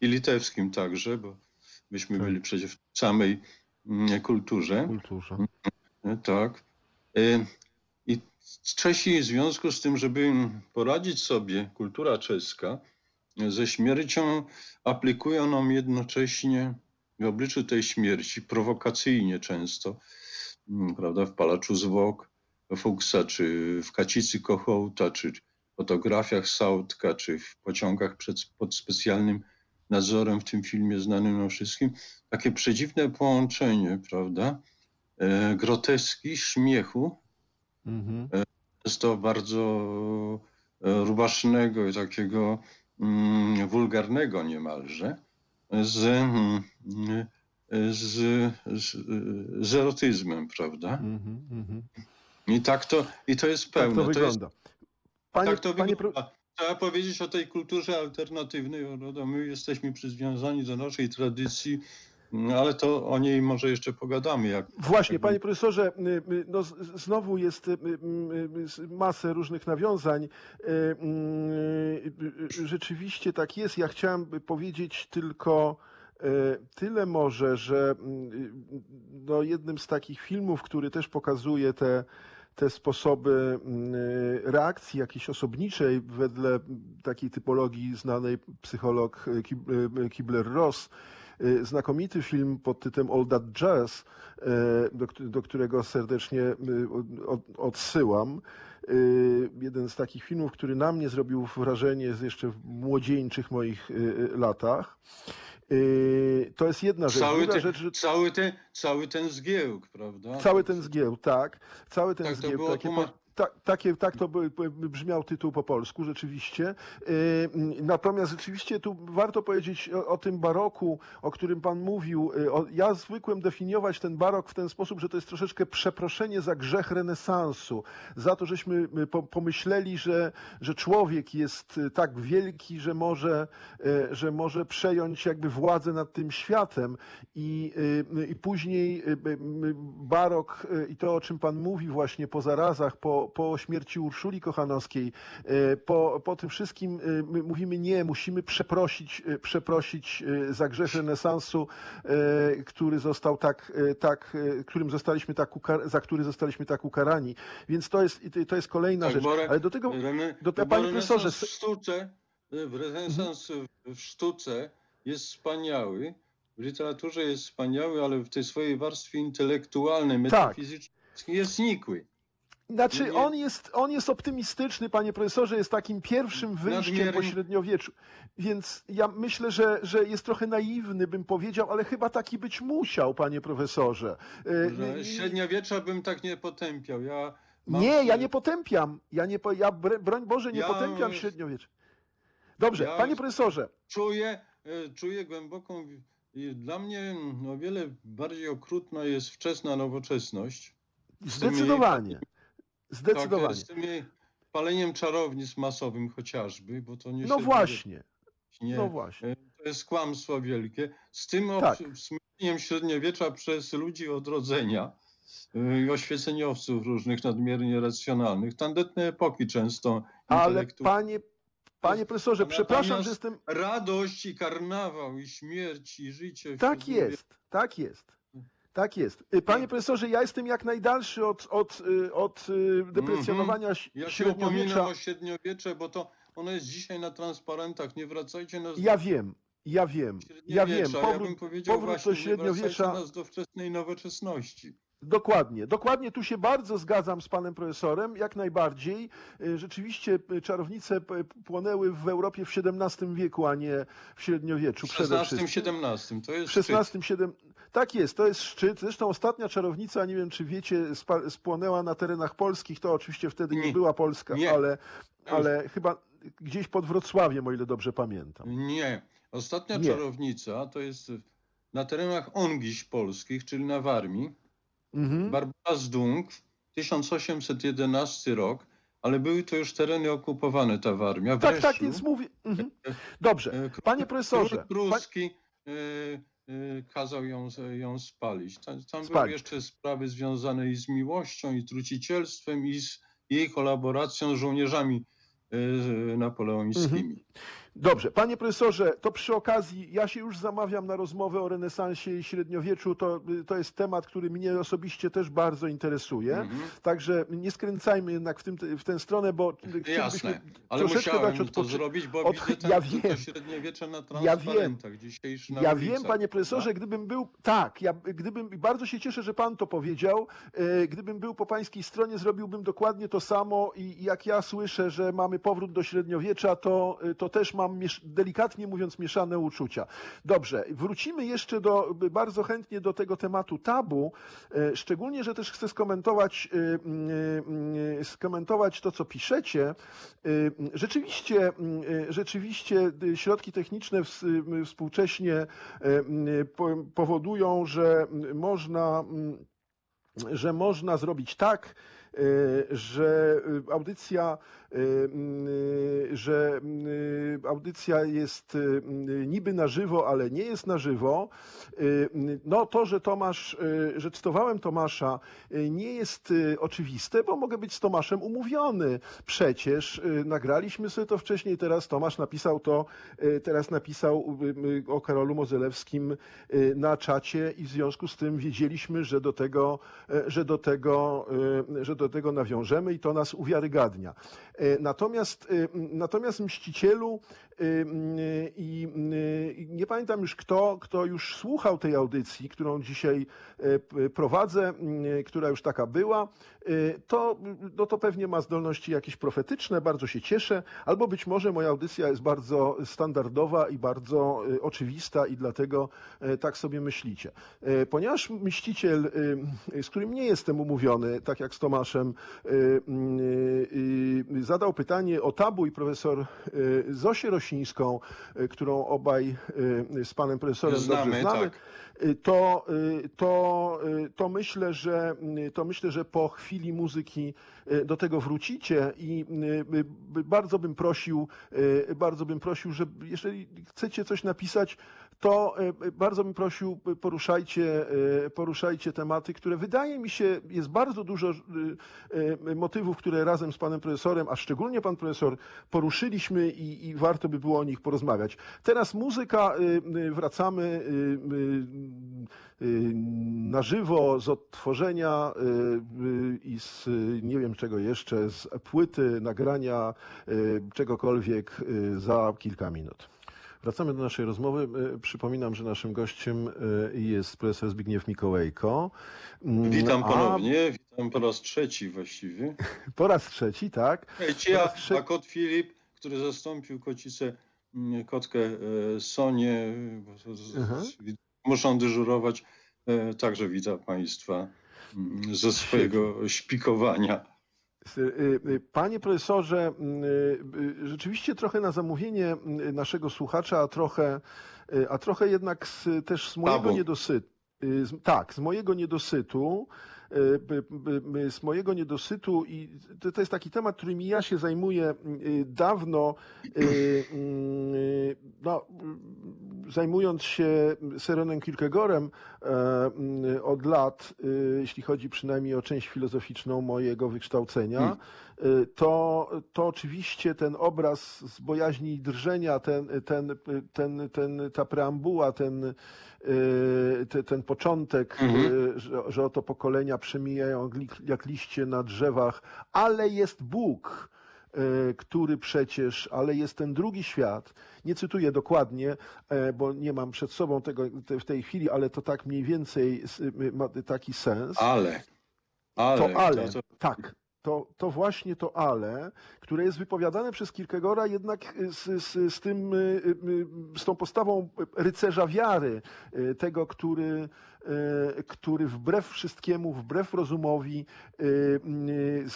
i litewskim także, bo myśmy Tak. byli przecież w samej mm, kulturze. kulturze. E, Tak. E, I Czesi w związku z tym, żeby poradzić sobie, kultura czeska, ze śmiercią aplikują nam jednocześnie w obliczu tej śmierci, prowokacyjnie często, mm, prawda, w Palaczu Zwłok, Fuchsa, czy w Kacicy Kochołta, czy w fotografiach Sautka, czy w pociągach przed, pod specjalnym nadzorem w tym filmie znanym nam wszystkim, takie przedziwne połączenie, prawda, e, groteski, śmiechu, Mhm. często bardzo e, rubasznego i takiego mm, wulgarnego niemalże, z, mm, z, z, z erotyzmem, prawda? Mhm. Mhm. I tak to, i to jest Tak pełne. to jest, wygląda. Panie, tak to panie wygląda. Trzeba powiedzieć o tej kulturze alternatywnej. prawda? My jesteśmy przywiązani do naszej tradycji, mm, ale to o niej może jeszcze pogadamy. Jak, Właśnie, panie profesorze, y, y, no, znowu jest y, masę różnych nawiązań. Rzeczywiście tak jest. Ja chciałem powiedzieć tylko tyle może, że no, jednym z takich filmów, który też pokazuje te, te sposoby y, reakcji jakiejś osobniczej wedle takiej typologii znanej psycholog y, y, Kibler-Ross, znakomity film pod tytułem All That Jazz, do, do którego serdecznie od- odsyłam. Jeden z takich filmów, który na mnie zrobił wrażenie jeszcze w młodzieńczych moich latach. Y, To jest jedna rzecz. cały, ten, rzecz, że cały, ten, cały ten zgiełk, prawda? Cały ten zgieł, tak. Cały ten Tak to zgieł. było takie, tłuma- po, ta, takie, tak to brzmiał tytuł po polsku, rzeczywiście. Yy, natomiast rzeczywiście tu warto powiedzieć o, o tym baroku, o którym pan mówił. O, ja zwykłem definiować ten barok w ten sposób, że to jest troszeczkę przeproszenie za grzech renesansu. Za to, żeśmy y, po, pomyśleli, że, że człowiek jest y, tak wielki, że może, y, że może przejąć jakby władzę nad tym światem i, y, i później y, y, y, barok y, i to, o czym Pan mówi właśnie po zarazach, po, po śmierci Urszuli Kochanowskiej, y, po, po tym wszystkim my mówimy nie, musimy przeprosić, y, przeprosić za grzech renesansu, który został tak, tak którym zostaliśmy tak ukar- za który zostaliśmy tak ukarani. Więc to jest, to jest kolejna Tak, rzecz. bo re- Ale do tego, Rene, do- bo panie profesorze, w sztuce, w renesans w- w sztuce jest wspaniały, w literaturze jest wspaniały, ale w tej swojej warstwie intelektualnej, Tak. metafizycznej jest nikły. Znaczy, Nie- on jest, on jest optymistyczny, panie profesorze, jest takim pierwszym wyjściem po średniowieczu. Więc ja myślę, że, że jest trochę naiwny, bym powiedział, ale chyba taki być musiał, panie profesorze. E, Że średniowiecza bym tak nie potępiał. Ja mam, Nie, ja nie potępiam. Ja, nie, ja br- broń Boże, nie Ja- potępiam średniowiecza. Dobrze, Ja- panie profesorze. czuję, czuję głęboką. Dla mnie o wiele bardziej okrutna jest wczesna nowoczesność. Z tymi- Zdecydowanie. Tak, z tym jej paleniem czarownic masowym chociażby, bo to nie No właśnie, Nie, no właśnie. E, To jest kłamstwo wielkie. Z tym Tak. smyczeniem średniowiecza przez ludzi odrodzenia, y, i oświeceniowców różnych nadmiernie racjonalnych, tandetne epoki często Ale panie, panie profesorze, Natomiast- przepraszam, że jestem... Radość i karnawał, i śmierć, i życie. Tak jest, tak jest. Tak jest. Y, Panie Nie. profesorze, ja jestem jak najdalszy od, od, y, od y, deprecjonowania ś- Ja się upominam o średniowiecze, bo to ono jest dzisiaj na transparentach. Nie wracajcie nas Ja do wiem, ja wiem, ja wiem. średniowiecza. ja Powrót, bym powiedział powrót właśnie, do średniowiecza. nas do wczesnej nowoczesności. Dokładnie, dokładnie tu się bardzo zgadzam z panem profesorem, jak najbardziej. Y, Rzeczywiście y, czarownice płonęły w Europie w XVII wieku, a nie w średniowieczu W przede XVI, wszystkim. XVII to jest W XVI, VII. Tak jest, to jest szczyt. Zresztą ostatnia czarownica, nie wiem czy wiecie, spłonęła na terenach polskich. To oczywiście wtedy nie, Nie. była Polska, Nie. ale, ale chyba gdzieś pod Wrocławiem, o ile dobrze pamiętam. Nie. Ostatnia Nie. czarownica to jest na terenach Ongiś polskich, czyli na Warmii. Mhm. Barbara Zdung, 1811 rok, ale były to już tereny okupowane, ta Warmia. W Tak, tak, więc mówię. Mhm. Dobrze. e, król- Panie profesorze, Król pruski e, e, kazał ją, ją spalić. Tam, tam były jeszcze sprawy związane i z miłością, i trucicielstwem, i z jej kolaboracją z żołnierzami e, napoleońskimi. Dobrze, panie profesorze, to przy okazji ja się już zamawiam na rozmowę o renesansie i średniowieczu. To, to jest temat, który mnie osobiście też bardzo interesuje. Mhm. Także nie skręcajmy jednak w, tym, w tę stronę, bo chcielibyśmy Jasne, ale musiałem dać to zrobić, bo od- widzę tam ja wiem. średniowiecze na Ja wiem. transparentach dzisiejszy na Ja ulicach, wiem, panie profesorze, prawda? gdybym był, tak, ja, gdybym, bardzo się cieszę, że pan to powiedział, e, gdybym był po pańskiej stronie, zrobiłbym dokładnie to samo i jak ja słyszę, że mamy powrót do średniowiecza, to, e, to też mam miesz- delikatnie mówiąc mieszane uczucia. Dobrze, wrócimy jeszcze do, bardzo chętnie do tego tematu tabu, e, szczególnie, że też chcę skomentować, e, mm, e, skomentować to, co piszecie. Rzeczywiście, mm, rzeczywiście e, środki techniczne m, współcześnie powodują, że można, że można zrobić tak, że e, audycja, że m, e, audycja jest e, m, niby na żywo, ale nie jest na żywo. E, m, No to, że Tomasz, że cytowałem Tomasza, nie jest oczywiste, bo mogę być z Tomaszem umówiony. Przecież nagraliśmy sobie to wcześniej, teraz Tomasz napisał to, teraz napisał o Karolu Mozelewskim na czacie i w związku z tym wiedzieliśmy, że do tego, że do tego, że do tego nawiążemy i to nas uwiarygadnia. E, Natomiast, e, natomiast Mścicielu i e, i nie pamiętam już kto, kto już słuchał tej audycji, którą dzisiaj p- prowadzę, która już taka była, to, no to pewnie ma zdolności jakieś profetyczne, bardzo się cieszę, albo być może moja audycja jest bardzo standardowa i bardzo oczywista i dlatego tak sobie myślicie. Ponieważ Mściciel, e, z którym nie jestem umówiony, tak jak z Tomaszem, zadał pytanie o tabu i profesor e, Zosię Rosińską, e, którą obaj e, z panem profesorem Znamy, dobrze znamy, tak. y, to, y, to, y, to, myślę, że, y, to myślę, że po chwili muzyki y, do tego wrócicie i y, y, bardzo bym prosił, y, bardzo bym prosił, że jeżeli chcecie coś napisać, to y, bardzo bym prosił, y, poruszajcie, y, poruszajcie tematy, które wydaje mi się, jest bardzo dużo motywów, które razem z panem profesorem, a szczególnie pan profesor, poruszyliśmy i, i warto by było o nich porozmawiać. Teraz muzyka, wracamy na żywo z odtworzenia i z nie wiem czego jeszcze, z płyty, nagrania, czegokolwiek za kilka minut. Wracamy do naszej rozmowy. Y, Przypominam, że naszym gościem y, jest profesor Zbigniew Mikołajko. Mm, Witam a ponownie, witam po raz trzeci właściwie. (laughs) Po raz trzeci, tak? Ja, raz trze- a kot Filip, który zastąpił kocicę, mm, kotkę e, Sonię, Aha. muszą dyżurować, e, także witam Państwa mm, ze swojego szpikowania. Y, y, Panie profesorze, y, y, rzeczywiście trochę na zamówienie y, naszego słuchacza, a trochę, y, a trochę jednak z, też z mojego niedosytu. Tak, z mojego niedosytu, y, z mojego niedosytu i to, to jest taki temat, którym ja się zajmuję y, dawno. y, y, No, zajmując się Serenem Kierkegaardem e, m, od lat, jeśli chodzi przynajmniej o część filozoficzną mojego wykształcenia, Hmm. to, to oczywiście ten obraz z bojaźni i drżenia, ten, ten, ten, ten, ta preambuła, ten, te, ten początek, Mhm. e, że, że oto pokolenia przemijają jak li- jak liście na drzewach, ale jest Bóg, e, który przecież, ale jest ten drugi świat. Nie cytuję dokładnie, e, bo nie mam przed sobą tego te- w tej chwili, ale to tak mniej więcej ma taki sens. Ale. Ale. To ale, to- to- tak. To, to właśnie to ale, które jest wypowiadane przez Kierkegaarda jednak z, z, z, tym, y, y, z tą postawą rycerza wiary, y, tego, który, y, który wbrew wszystkiemu, wbrew rozumowi y,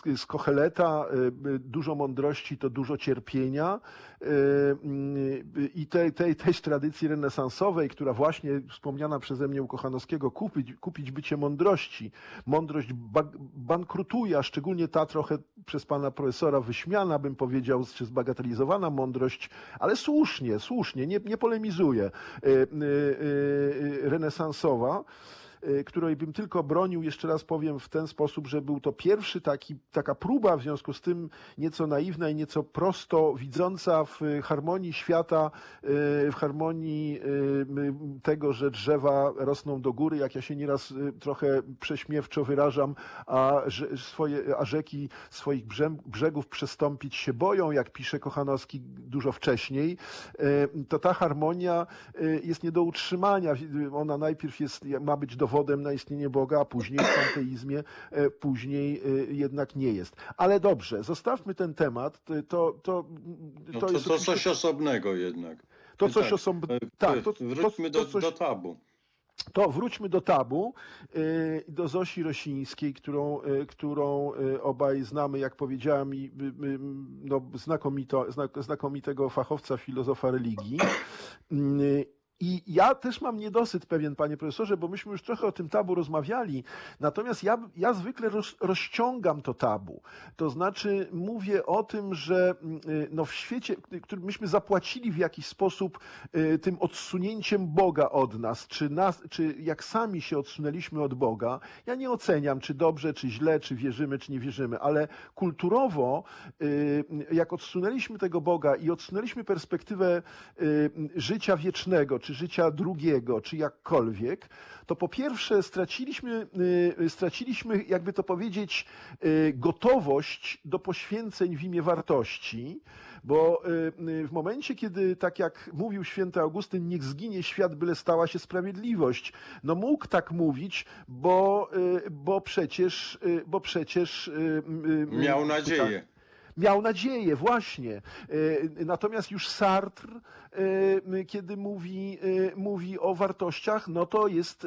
y, z, Kocheleta y, dużo mądrości to dużo cierpienia y, y, i tej, tej, tej tradycji renesansowej, która właśnie wspomniana przeze mnie u Kochanowskiego, kupić, kupić bycie mądrości. Mądrość ba bankrutuje, a szczególnie ta trochę przez pana profesora wyśmiana, bym powiedział, czy zbagatelizowana mądrość, ale słusznie, słusznie, nie, nie polemizuję, y, y, y, renesansowa y, której bym tylko bronił, jeszcze raz powiem w ten sposób, że był to pierwszy taki, taka próba, w związku z tym nieco naiwna i nieco prosto widząca w harmonii świata, y, w harmonii y, y, tego, że drzewa rosną do góry, jak ja się nieraz y, trochę prześmiewczo wyrażam, a, swoje, a rzeki swoich brzeg- brzegów przestąpić się boją, jak pisze Kochanowski dużo wcześniej, y, to ta harmonia y, jest nie do utrzymania. Ona najpierw jest, ma być dowodem na istnienie Boga, a później w panteizmie, e, później y, jednak nie jest. Ale dobrze, zostawmy ten temat. To, to, to, No to jest to coś osobnego jednak. to coś tak, osobnego. E, Tak, to, Wróćmy do, coś, do tabu. to wróćmy do tabu, y, do Zosi Rosińskiej, którą, którą obaj znamy, jak powiedziałem, i, no, znakomito, znak, znakomitego fachowca, filozofa religii. I ja też mam niedosyt pewien, panie profesorze, bo myśmy już trochę o tym tabu rozmawiali, natomiast ja, ja zwykle roz, rozciągam to tabu. To znaczy mówię o tym, że y, no, w świecie, który myśmy zapłacili w jakiś sposób y, tym odsunięciem Boga od nas, czy, nas, czy jak sami się odsunęliśmy od Boga, ja nie oceniam, czy dobrze, czy źle, czy wierzymy, czy nie wierzymy, ale kulturowo, y, jak odsunęliśmy tego Boga i odsunęliśmy perspektywę życia wiecznego, czy życia drugiego, czy jakkolwiek, to po pierwsze straciliśmy, y, straciliśmy jakby to powiedzieć, y, gotowość do poświęceń w imię wartości, bo y, w momencie, kiedy, tak jak mówił święty Augustyn, niech zginie świat, byle stała się sprawiedliwość, no mógł tak mówić, bo, bo przecież, bo przecież Miał nadzieję. Miał nadzieję, właśnie. E, Natomiast już Sartre, e, kiedy mówi, e, mówi o wartościach, no to jest,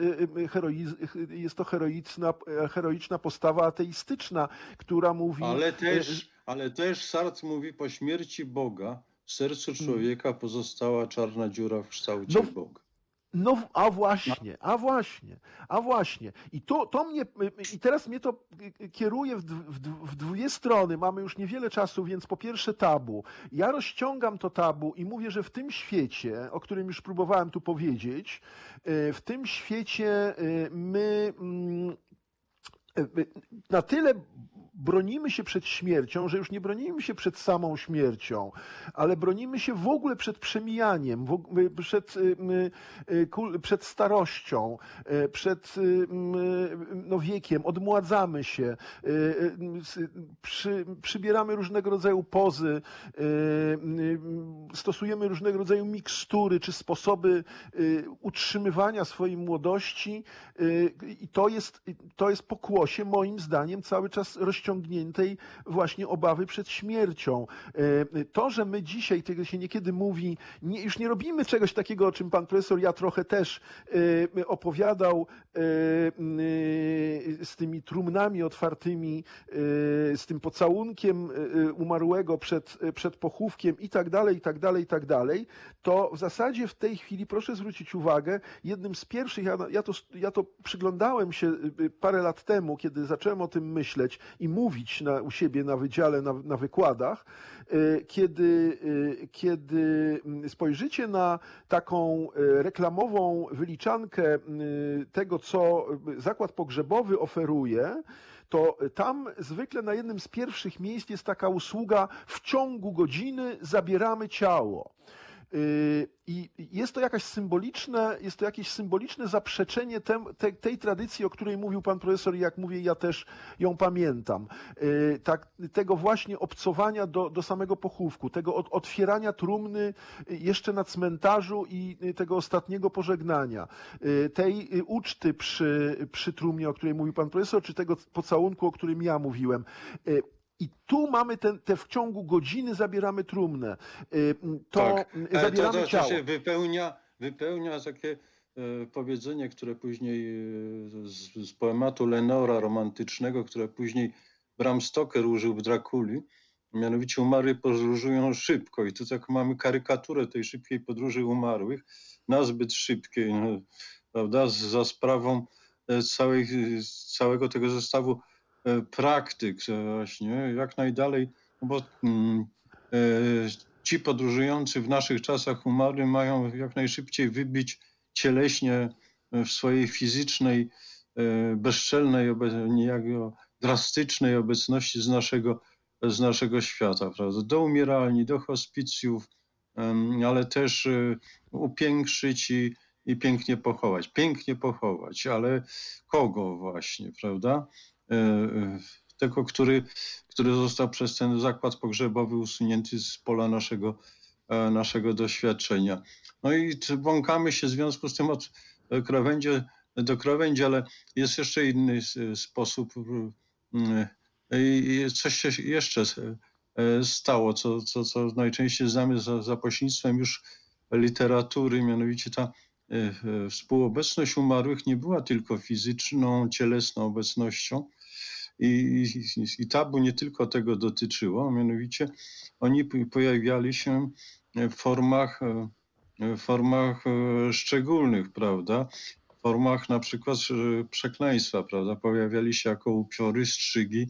jest to heroiczna, heroiczna postawa ateistyczna, która mówi. Ale też, ale też Sartre mówi, po śmierci Boga w sercu człowieka pozostała czarna dziura w kształcie Hmm. No, Boga. No, a właśnie, a właśnie, a właśnie. I to, to mnie, i teraz mnie to kieruje w, w, w dwie strony. Mamy już niewiele czasu, więc po pierwsze tabu. Ja rozciągam to tabu i mówię, że w tym świecie, o którym już próbowałem tu powiedzieć, e, w tym świecie e, my mm, na tyle bronimy się przed śmiercią, że już nie bronimy się przed samą śmiercią, ale bronimy się w ogóle przed przemijaniem, ogóle przed, y, y, przed starością, y, przed y, y, no, wiekiem, odmładzamy się, y, y, przy, przybieramy różnego rodzaju pozy, y, y, stosujemy różnego rodzaju mikstury czy sposoby y, utrzymywania swojej młodości y, i to jest, to jest pokłosie moim zdaniem cały czas rozciągniętej właśnie obawy przed śmiercią. Y, To, że my dzisiaj, tego się niekiedy mówi, nie, już nie robimy czegoś takiego, o czym pan profesor ja trochę też y, opowiadał y, z tymi trumnami otwartymi, z tym pocałunkiem umarłego przed, przed pochówkiem i tak dalej, i tak dalej, i tak dalej, to w zasadzie w tej chwili, proszę zwrócić uwagę, jednym z pierwszych, ja, ja, to, ja to przyglądałem się parę lat temu, temu, kiedy zacząłem o tym myśleć i mówić na, u siebie na wydziale, na, na wykładach, y, kiedy, y, kiedy mm, spojrzycie na taką y, reklamową wyliczankę y, tego, co zakład pogrzebowy oferuje, to tam zwykle na jednym z pierwszych miejsc jest taka usługa w ciągu godziny zabieramy ciało. Yy, I jest to jakaś symboliczne, jest to jakieś symboliczne zaprzeczenie tem, te, tej tradycji, o której mówił pan profesor, i jak mówię, ja też ją pamiętam. Yy, Tak, tego właśnie obcowania do, do samego pochówku, tego od, otwierania trumny jeszcze na cmentarzu i tego ostatniego pożegnania, yy, tej y, uczty przy, przy trumnie, o której mówił pan profesor, czy tego pocałunku, o którym ja mówiłem. I tu mamy ten, te w ciągu godziny zabieramy trumnę. Yy, To Tak, E, zabieramy to, to, ciało. się wypełnia, wypełnia takie e, powiedzenie, które później e, z, z poematu Lenora romantycznego, które później Bram Stoker użył w Drakuli. Mianowicie umarły podróżują szybko i tu tak mamy karykaturę tej szybkiej podróży umarłych, nazbyt szybkiej, no, prawda, za sprawą e, całej, całego tego zestawu praktyk e, właśnie, jak najdalej, no bo mm, e, ci podróżujący w naszych czasach umarli mają jak najszybciej wybić cieleśnie w swojej fizycznej, e, bezczelnej, niejako drastycznej obecności z naszego, z naszego świata, prawda? Do umieralni, do hospicjów, ale też e, upiększyć i, i pięknie pochować. Pięknie pochować, ale kogo właśnie, prawda? E, e, Tego, który, który został przez ten zakład pogrzebowy usunięty z pola naszego, e, naszego doświadczenia. No i błąkamy się w związku z tym od krawędzi do krawędzi, ale jest jeszcze inny sposób. I coś się jeszcze stało, co, co, co najczęściej znamy za, za pośrednictwem już literatury, mianowicie ta współobecność umarłych nie była tylko fizyczną, cielesną obecnością, i, i, i tabu nie tylko tego dotyczyło, mianowicie oni pojawiali się w formach, e, w formach szczególnych, prawda? W formach na przykład przekleństwa, prawda? Pojawiali się jako upiory, strzygi,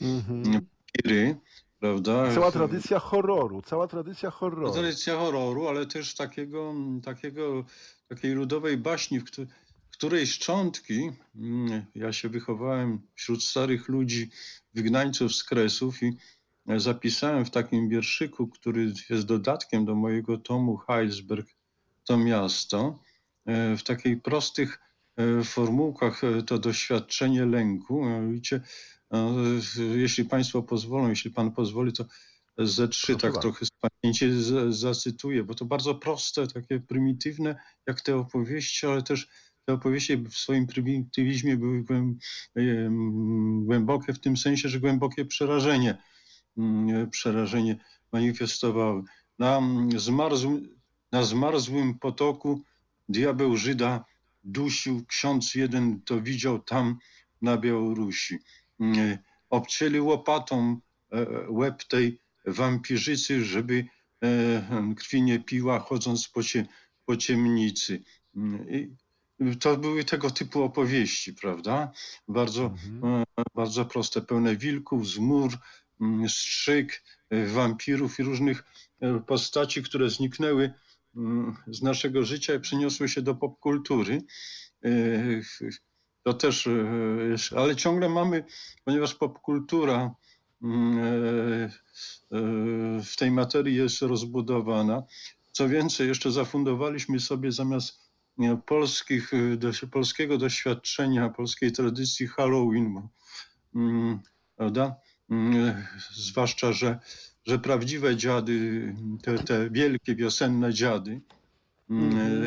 Mhm. piry, prawda? Cała tradycja horroru, cała tradycja horroru. Tradycja horroru, ale też takiego, takiego, takiej ludowej baśni, w któ- której szczątki, mm, ja się wychowałem wśród starych ludzi, wygnańców z Kresów i zapisałem w takim wierszyku, który jest dodatkiem do mojego tomu Heilsberg, to miasto, e, w takiej prostych e, formułkach e, to doświadczenie lęku, mianowicie jeśli Państwo pozwolą, jeśli Pan pozwoli, to ze trzy Proszę tak bardzo. trochę z pamięci zacytuję, bo to bardzo proste, takie prymitywne, jak te opowieści, ale też te opowieści w swoim prymitywizmie były em, głębokie w tym sensie, że głębokie przerażenie, przerażenie manifestowały. Na zmarzłym, na zmarzłym potoku diabeł Żyda dusił, ksiądz jeden to widział tam na Białorusi. Mm, Obcięli łopatą e, łeb tej wampirzycy, żeby e, krwi nie piła, chodząc po, cie, po ciemnicy. I to były tego typu opowieści, prawda? Bardzo, Mhm. bardzo proste, pełne wilków, zmór, mm, strzyk, e, wampirów i różnych e, postaci, które zniknęły mm, z naszego życia i przeniosły się do popkultury. E, To też, e, jest- ale ciągle mamy, ponieważ popkultura mm, e, e, w tej materii jest rozbudowana. Co więcej, jeszcze zafundowaliśmy sobie zamiast polskich, e, polskiego doświadczenia, polskiej tradycji Halloween, mm, prawda? Mm, Zwłaszcza, że, że prawdziwe dziady, te, te wielkie wiosenne dziady, mm, Mhm.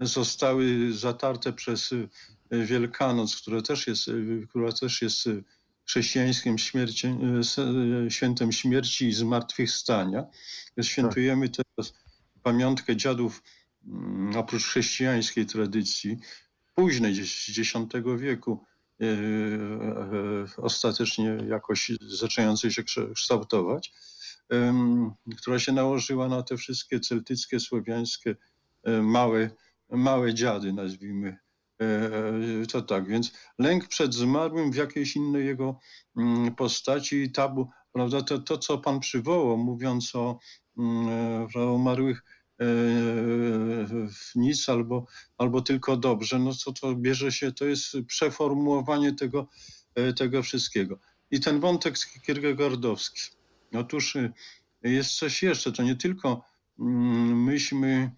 e, zostały zatarte przez e, Wielkanoc, która też jest, która też jest chrześcijańskim śmierci, e, świętem śmierci i zmartwychwstania. Świętujemy teraz pamiątkę dziadów mm, oprócz chrześcijańskiej tradycji, późnej z X wieku, ostatecznie jakoś zaczynającej się kształ- kształtować, która się nałożyła na te wszystkie celtyckie, słowiańskie małe, małe dziady, nazwijmy To tak, więc lęk przed zmarłym w jakiejś innej jego mm, postaci i tabu, prawda, to, to co pan przywołał, mówiąc o, mm, e, o umarłych e, nic albo, albo tylko dobrze, no co to bierze się, to jest przeformułowanie tego, e, tego wszystkiego. I ten wątek kierkegaardowski. Otóż jest coś jeszcze, to nie tylko mm, myśmy,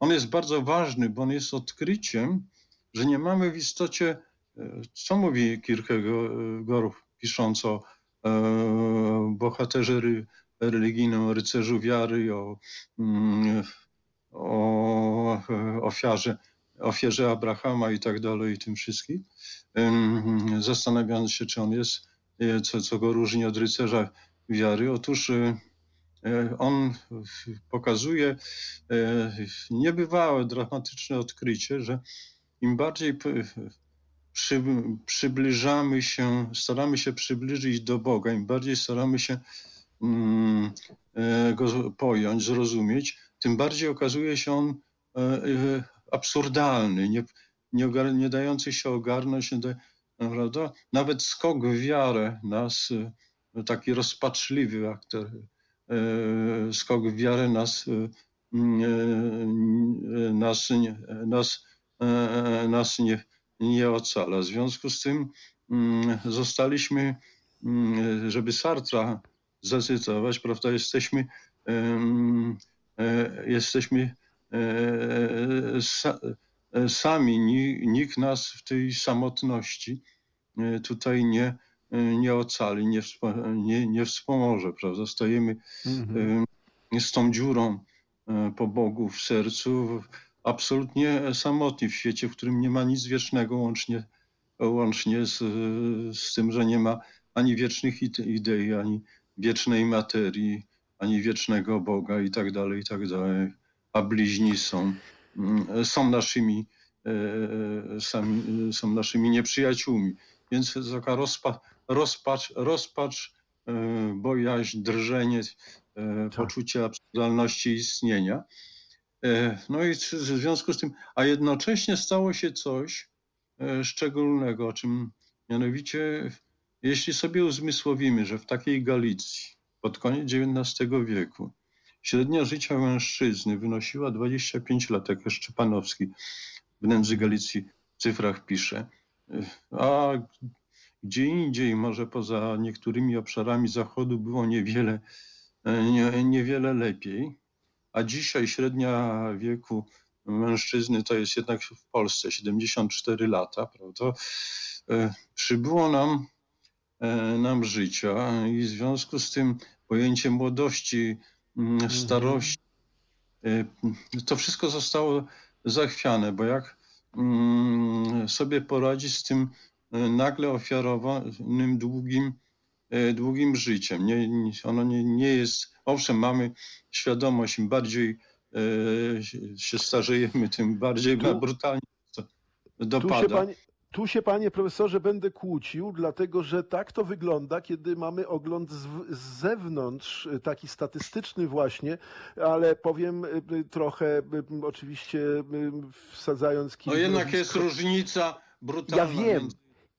on jest bardzo ważny, bo on jest odkryciem, że nie mamy w istocie, e, co mówi Kierkegaard pisząc o e, bohaterze religijnym, o rycerzu wiary, o, mm, o e, ofiarze, ofierze Abrahama i tak dalej i tym wszystkim, zastanawiając się, czy on jest, e, co, co go różni od rycerza wiary. Otóż e, e, on w- pokazuje e, niebywałe, dramatyczne odkrycie, że im bardziej przy, przybliżamy się, staramy się przybliżyć do Boga, im bardziej staramy się mm, e, go pojąć, zrozumieć, tym bardziej okazuje się on e, e, absurdalny, nie, nie, nie dający się ogarnąć, nie da, prawda? Nawet skok w wiarę nas, e, taki rozpaczliwy aktor, e, skok w wiarę nas, e, e, nas, nas, e, nas nie, nie ocala. W związku z tym zostaliśmy, żeby Sartra zacytować, prawda, jesteśmy, e, jesteśmy e, sa, e, sami, ni- nikt nas w tej samotności e, tutaj nie, e, nie ocali, nie, nie, nie wspomoże, prawda, stajemy Mhm. y, z tą dziurą y, po Bogu w sercu, absolutnie samotni w świecie, w którym nie ma nic wiecznego, łącznie, łącznie z, z tym, że nie ma ani wiecznych ide- idei, ani wiecznej materii, ani wiecznego Boga i tak dalej, i tak dalej. A bliźni są, są naszymi, sami, są naszymi nieprzyjaciółmi. Więc taka rozpa, rozpacz, rozpacz, e, bojaźń, drżenie, e, Tak. poczucie absurdalności istnienia. E, No i w związku z tym, a jednocześnie stało się coś szczególnego, o czym mianowicie, jeśli sobie uzmysłowimy, że w takiej Galicji pod koniec XIX wieku średnia życia mężczyzny wynosiła 25 lat, jak Szczepanowski w Nędzy Galicji w cyfrach pisze, a gdzie indziej, może poza niektórymi obszarami Zachodu było niewiele, e, nie, niewiele lepiej. A dzisiaj średnia wieku mężczyzny to jest jednak w Polsce 74 lata, prawda? E, Przybyło nam, e, nam życia i w związku z tym pojęcie młodości, mm, starości, to wszystko zostało zachwiane, bo jak mm, sobie poradzić z tym nagle ofiarowanym długim, e, długim życiem. Nie, ono nie, nie jest, owszem, mamy świadomość, im bardziej e, się- starzejemy, tym bardziej Tu- brutalnie to Tu się, dopada. panie, tu się, panie profesorze, będę kłócił, dlatego że tak to wygląda, kiedy mamy ogląd z, z zewnątrz, y, taki statystyczny właśnie, ale powiem trochę, oczywiście wsadzając No kilka jednak jest różnica brutalna. Ja wiem,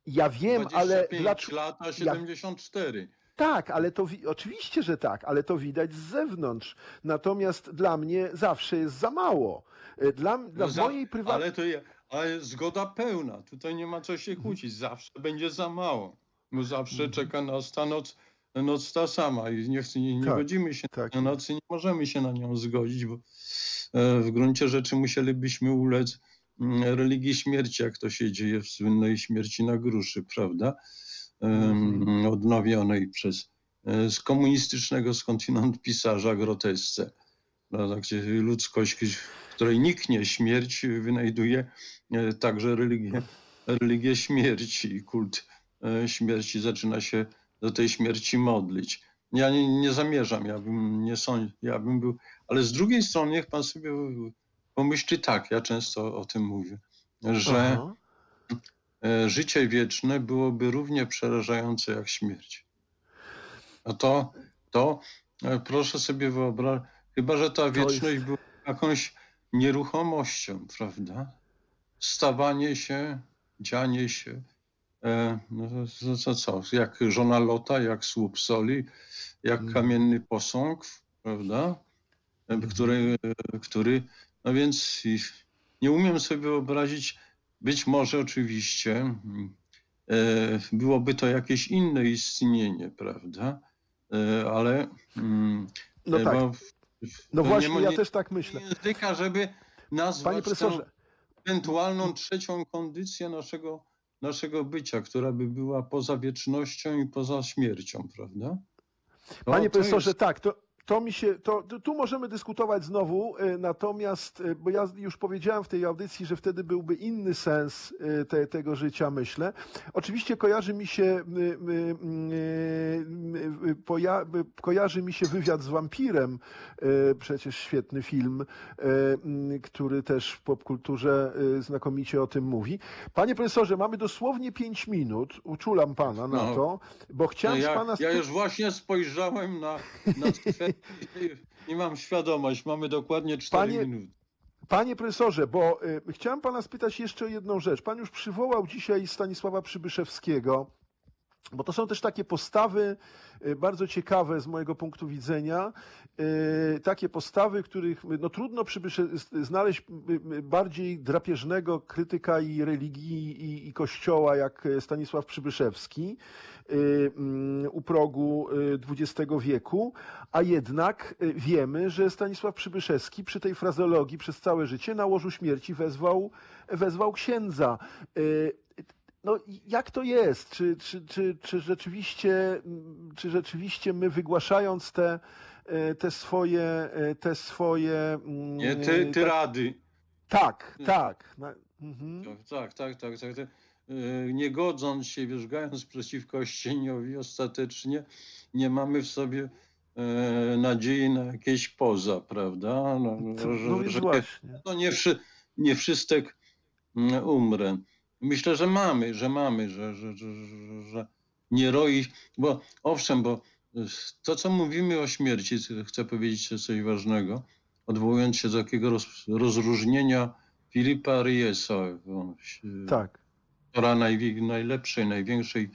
Ja wiem, 25 ale dlaczego... lat a 74. Tak, ale to wi- oczywiście, że tak, ale to widać z zewnątrz. Natomiast dla mnie zawsze jest za mało. Y, Dla, dla No za- mojej prywatnej. Ale to je, ale zgoda pełna. Tutaj nie ma co się kłócić. Zawsze będzie za mało. Bo zawsze Mhm. czeka nas ta noc, noc ta sama i nie, nie, nie Tak, godzimy się tak. na noc i nie możemy się na nią zgodzić, bo e, w gruncie rzeczy musielibyśmy ulec mm, religii śmierci, jak to się dzieje w słynnej śmierci na gruszy, prawda? Mhm. Odnowionej przez e, z komunistycznego skądinąd pisarza grotesce prawda, gdzie ludzkość, w której niknie śmierć, wynajduje e, także religię, religię śmierci i kult e, śmierci zaczyna się do tej śmierci modlić. Ja nie, nie zamierzam, ja bym nie sądził, ja bym był, ale z drugiej strony niech pan sobie pomyśli tak, ja często o tym mówię, że Aha. e, życie wieczne byłoby równie przerażające jak śmierć. No to, to e, proszę sobie wyobrazić, chyba że ta wieczność była jakąś nieruchomością, prawda? stawanie się, dzianie się, e, no to, to co, jak żona Lota, jak słup soli, jak Mhm. kamienny posąg, prawda? E, Który, który, no więc nie umiem sobie wyobrazić, być może oczywiście e, byłoby to jakieś inne istnienie, prawda? E, ale mm, No tak, no właśnie, nie ja nie- też tak myślę. języka, żeby nazwać Panie ewentualną trzecią kondycję naszego, naszego bycia, która by była poza wiecznością i poza śmiercią, prawda? Panie profesorze, jest- tak, to, to mi się, to, tu możemy dyskutować znowu, y, natomiast, y, bo ja już powiedziałem w tej audycji, że wtedy byłby inny sens y, te, tego życia, myślę. Oczywiście kojarzy mi się, kojarzy mi się wywiad z wampirem, przecież świetny film, który też w popkulturze znakomicie o tym mówi. Panie profesorze, mamy dosłownie pięć minut, uczulam pana na No. to, bo No chciałem z ja, pana... ja już właśnie spojrzałem na, na i mam świadomość, mamy dokładnie 4 Panie- minuty. Panie profesorze, bo y, chciałem pana spytać jeszcze o jedną rzecz. Pan już przywołał dzisiaj Stanisława Przybyszewskiego, bo to są też takie postawy y, bardzo ciekawe z mojego punktu widzenia. Y, takie postawy, których y, no, trudno znaleźć bardziej drapieżnego krytyka i religii i, i kościoła jak Stanisław Przybyszewski mm, u progu XX wieku, a jednak wiemy, że Stanisław Przybyszewski przy tej frazeologii przez całe życie na łożu śmierci wezwał, wezwał księdza. No, jak to jest? Czy, czy, czy, czy, rzeczywiście, mm, czy rzeczywiście my wygłaszając te, y, te swoje, y, te swoje. mm, Nie, ty, ty tak- rady. Tak, tak. Na- mhm. Tak, tak, tak, tak. tak. E, Nie godząc się, wierzgając przeciwko ścieniowi, ostatecznie nie mamy w sobie e, nadziei na jakieś poza, prawda? No, No że- no nie, wszy, nie wszystek mm, umrę. Myślę, że mamy, że mamy, że, że, że, że, nie roi, bo owszem, bo to, co mówimy o śmierci, chcę powiedzieć coś ważnego, odwołując się do takiego roz, rozróżnienia Filipa Riesa, Tak. autora najwi- najlepszej, największej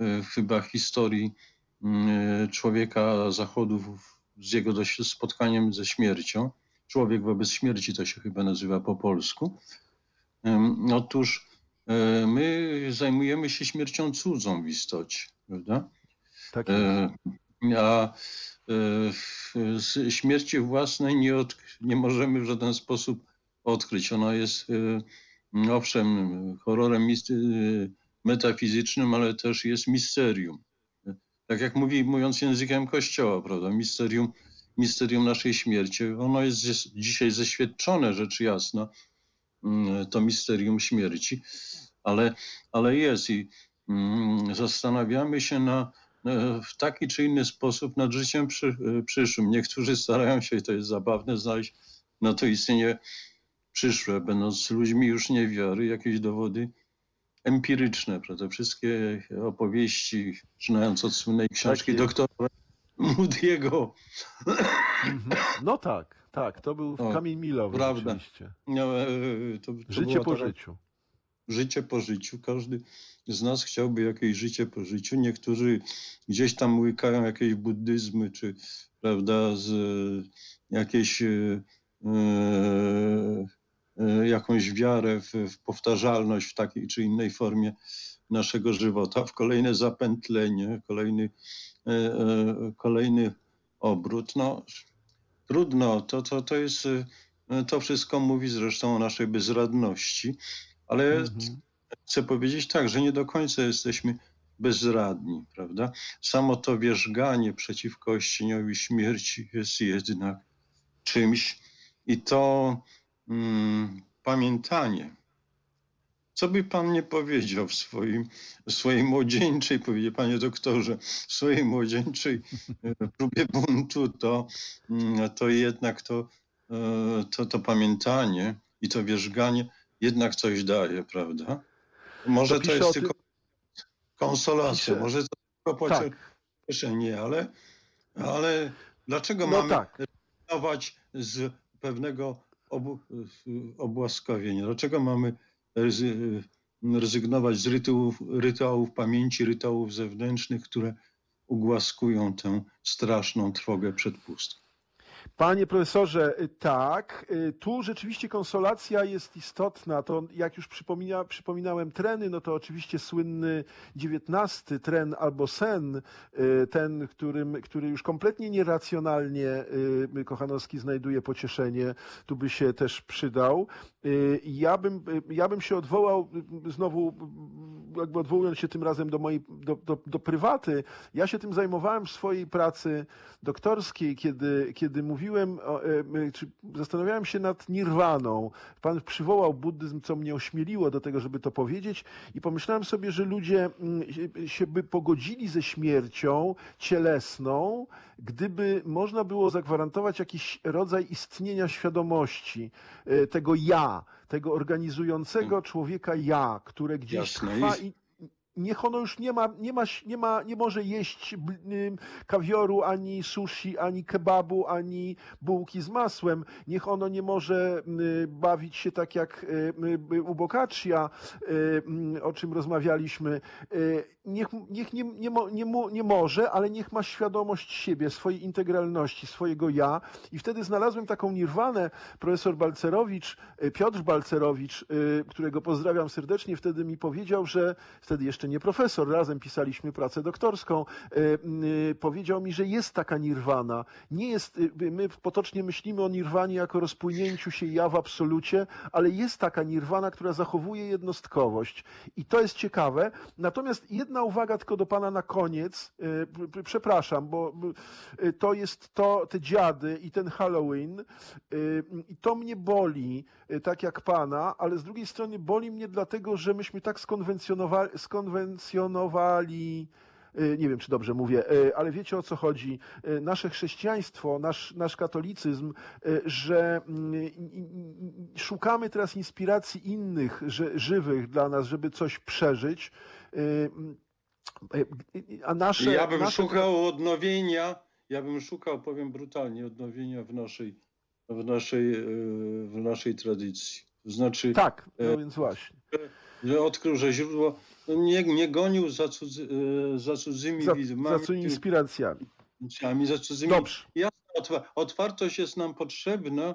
e, chyba historii mm, człowieka zachodu z jego spotkaniem ze śmiercią. Człowiek wobec śmierci to się chyba nazywa po polsku. Otóż e, my zajmujemy się śmiercią cudzą w istocie, prawda? Tak. E, A e, z śmierci własnej nie, od, nie możemy w żaden sposób odkryć. Ona jest e, owszem horrorem metafizycznym, ale też jest misterium. Tak jak mówi, mówiąc językiem Kościoła, prawda? Misterium, misterium naszej śmierci. Ono jest dzisiaj zeświadczone, rzecz jasna, to misterium śmierci, ale, ale jest i mm, zastanawiamy się na, w taki czy inny sposób nad życiem przy, przyszłym. Niektórzy starają się, i to jest zabawne, znaleźć na to istnienie przyszłe, będąc ludźmi już niewiary, jakieś dowody empiryczne, prawda? Wszystkie opowieści, zaczynając od słynnej książki jest. doktora Moody'ego, Mhm. No tak, tak. To był O, kamień milowy prawda. oczywiście. no, to, to Życie po życiu. życie po życiu. Każdy z nas chciałby jakieś życie po życiu. Niektórzy gdzieś tam łykają jakieś buddyzmy, czy prawda, z e, jakieś e, jakąś wiarę w, w powtarzalność w takiej czy innej formie naszego żywota, w kolejne zapętlenie, kolejny, e, kolejny obrót. No, trudno, to, to, to jest, e, to wszystko mówi zresztą o naszej bezradności, ale Mhm. chcę powiedzieć tak, że nie do końca jesteśmy bezradni, prawda? Samo to wierzganie przeciwko cieniowi śmierci jest jednak czymś i to mm, pamiętanie. Co by pan nie powiedział w swoim, swojej młodzieńczej, powiedzie panie doktorze, w swojej młodzieńczej e, próbie buntu, to, mm, to jednak to, e, to, to pamiętanie i to wierzganie jednak coś daje, prawda? Może To to, jest tylko konsolacja, pisze- może to tylko Tak. pocieszenie, ale, ale dlaczego No mamy tak. z pewnego obu, obłaskawienia? Dlaczego mamy rezygnować z rytuałów, rytuałów pamięci, rytuałów zewnętrznych, które ugłaskują tę straszną trwogę przed pustką? Panie profesorze, y, tak, y, tu rzeczywiście konsolacja jest istotna. To jak już przypomina, przypominałem treny, no to oczywiście słynny dziewiętnasty tren albo sen, y, ten, którym, który już kompletnie nieracjonalnie Kochanowski znajduje pocieszenie, tu by się też przydał. Ja bym, ja bym się odwołał znowu, jakby odwołując się tym razem do mojej, do, do, do prywaty. Ja się tym zajmowałem w swojej pracy doktorskiej, kiedy, kiedy mówiłem, e, czy zastanawiałem się nad nirwaną. Pan przywołał buddyzm, co mnie ośmieliło do tego, żeby to powiedzieć i pomyślałem sobie, że ludzie mm, się- by pogodzili ze śmiercią cielesną, gdyby można było zagwarantować jakiś rodzaj istnienia świadomości, e, tego ja, tego organizującego człowieka ja, które gdzieś Jasne. trwa i niech ono już nie ma, nie ma, nie ma, nie może jeść kawioru, ani sushi, ani kebabu, ani bułki z masłem. Niech ono nie może bawić się tak jak y, u Boccaccia, mm, o czym rozmawialiśmy. Y, Niech, niech nie, nie, nie, nie może, ale niech ma świadomość siebie, swojej integralności, swojego ja. I wtedy znalazłem taką nirwanę. Profesor Balcerowicz, Piotr Balcerowicz, którego pozdrawiam serdecznie, wtedy mi powiedział, że wtedy jeszcze nie profesor, razem pisaliśmy pracę doktorską, y, y, powiedział mi, że jest taka nirwana. Nie jest, y, my potocznie myślimy o nirwanie jako rozpłynięciu się ja w absolucie, ale jest taka nirwana, która zachowuje jednostkowość. I to jest ciekawe. Natomiast jedna uwaga tylko do pana na koniec. Przepraszam, bo to jest to, te dziady i ten Halloween. I to mnie boli, tak jak pana, ale z drugiej strony boli mnie dlatego, że myśmy tak skonwencjonowali, skonwencjonowali y, nie wiem, czy dobrze mówię, y, ale wiecie o co chodzi. Y, Nasze chrześcijaństwo, nasz, nasz katolicyzm, że mm, szukamy teraz inspiracji innych, że, żywych dla nas, żeby coś przeżyć. A nasze. ja bym nasze... szukał odnowienia, ja bym szukał, powiem brutalnie, odnowienia w naszej, w naszej, e, w naszej tradycji. To znaczy, Tak, no więc właśnie. że odkrył, że źródło nie, nie gonił za, cudzy, e, za cudzymi Za, widmami, za co inspiracjami. za cudzymi Dobrze. Jasne, otwa- otwartość jest nam potrzebna,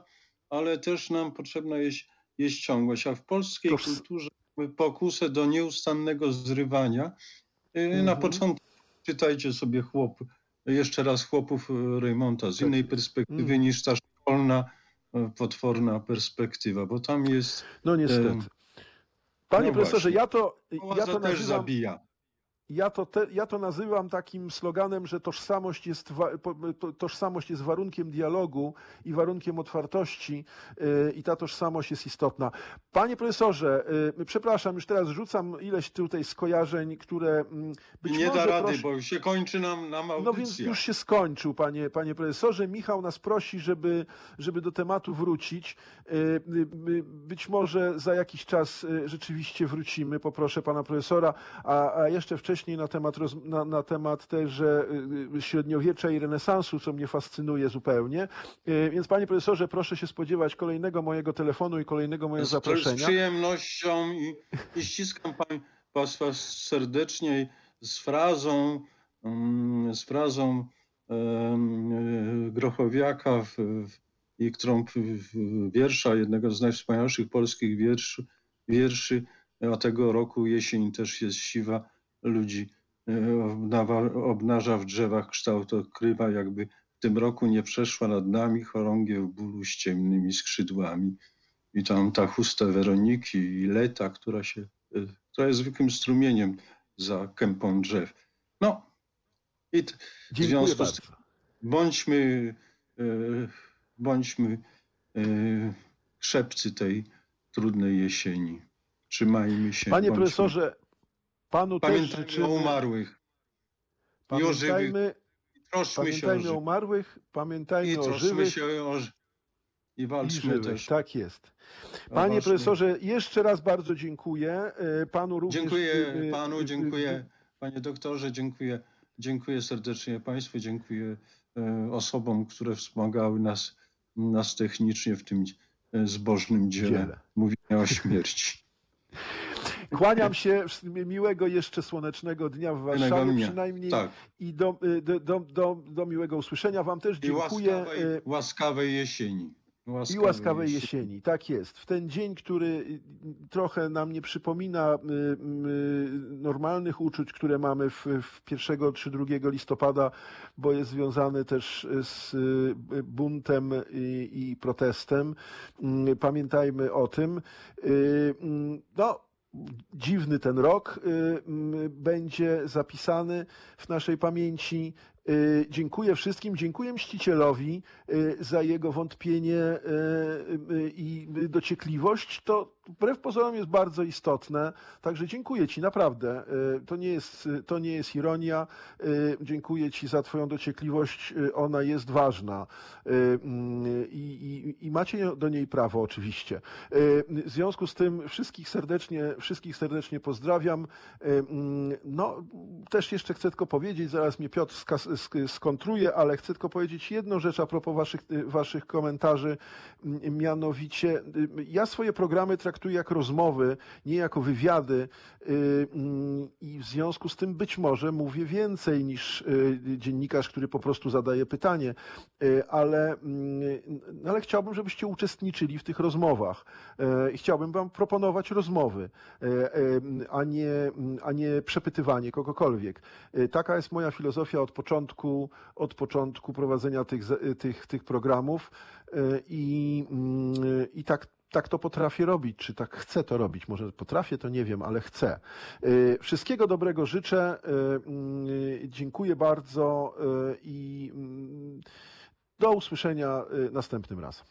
ale też nam potrzebna jest, jest ciągłość. A w polskiej Toż- kulturze mamy pokusę do nieustannego zrywania. Na Mhm. początku czytajcie sobie chłop, jeszcze raz chłopów e, Reymonta z Tak innej perspektywy Mhm. niż ta szkolna, e, potworna perspektywa, bo tam jest No niestety. Panie no profesorze, właśnie. ja to, ja to też nazywam, zabija. Ja to, te, ja to nazywam takim sloganem, że tożsamość jest, tożsamość jest warunkiem dialogu i warunkiem otwartości yy, i ta tożsamość jest istotna. Panie profesorze, yy, przepraszam, już teraz rzucam ileś tutaj skojarzeń, które mm, być nie może da rady, bo się kończy nam, nam audycja. No więc już się skończył, panie, panie profesorze. Michał nas prosi, żeby, żeby do tematu wrócić. Y, y, y, Być może za jakiś czas y, rzeczywiście wrócimy, poproszę pana profesora, a, a jeszcze wcześniej na temat, na, na temat też y, y, średniowiecza i renesansu, co mnie fascynuje zupełnie. Y, Więc panie profesorze, proszę się spodziewać kolejnego mojego telefonu i kolejnego mojego Z, z zaproszenia. przyjemnością i, i ściskam Państwa serdecznie z frazą, mm, z frazą Grochowiaka, w, w, i którą w wiersza, jednego z najwspanialszych polskich wierszy, wierszy, a tego roku jesień też jest siwa, ludzi e, obnaża w drzewach kształt odkrywa, jakby w tym roku nie przeszła nad nami chorągiew bólu z ciemnymi skrzydłami. I tam ta chusta Weroniki i Leta, która się, y, która jest zwykłym strumieniem za kępą drzew. No i t- w związku z tym bądźmy, y, bądźmy y, szepcy tej trudnej jesieni. Trzymajmy się. Panie bądźmy- profesorze, panu też Pamiętajmy życzymy... o umarłych. i o żywych. Pamiętajmy, się o pamiętajmy o umarłych, I pamiętajmy o troszczmy żywych. się o I I walczmy żywych, też. tak jest. o Panie profesorze, jeszcze raz bardzo dziękuję. E, Panu również. Dziękuję panu, e, dziękuję panie doktorze, dziękuję, dziękuję serdecznie państwu, dziękuję e, osobom, które wspomagały nas, nas technicznie w tym, e, zbożnym dziele, Dziele. mówienia o śmierci. (laughs) Kłaniam się, miłego jeszcze słonecznego dnia w Warszawie przynajmniej Tak. i do, y, do, do, do, do miłego usłyszenia. Wam też I dziękuję. łaskawej, y, łaskawej jesieni. I łaskawej jesieni, tak jest. W ten dzień, który y, trochę nam nie przypomina normalnych uczuć, które mamy w, w 1 czy 2 listopada, bo jest związany też z buntem i, i protestem. Mm, Pamiętajmy o tym. Mm, No, dziwny ten rok y, będzie zapisany w naszej pamięci. Y, Dziękuję wszystkim, dziękuję mścicielowi y, za jego wątpienie y, i dociekliwość. To wbrew pozorom jest bardzo istotne. Także dziękuję Ci naprawdę. To nie jest, to nie jest ironia. Dziękuję Ci za Twoją dociekliwość. Ona jest ważna mm, i, i, i macie do niej prawo oczywiście. W związku z tym wszystkich serdecznie, wszystkich serdecznie pozdrawiam. Mm, No, też jeszcze chcę tylko powiedzieć, zaraz mnie Piotr skas- sk- skontruje, ale chcę tylko powiedzieć jedną rzecz a propos waszych, y, waszych komentarzy. Mianowicie, y, ja swoje programy traktuję jak rozmowy, nie jako wywiady y, mm, i w związku z tym być może mówię więcej niż dziennikarz, który po prostu zadaje pytanie, ale, mm, ale chciałbym, żebyście uczestniczyli w tych rozmowach. Chciałbym wam proponować rozmowy, a nie, a nie przepytywanie kogokolwiek. Taka jest moja filozofia od początku, od początku prowadzenia tych, tych, tych programów y, i, mm, i tak, tak to potrafię robić, czy tak chcę to robić. Może potrafię, to nie wiem, ale chcę. Y, Wszystkiego dobrego życzę. y, mm, Dziękuję bardzo i mm, do usłyszenia następnym razem.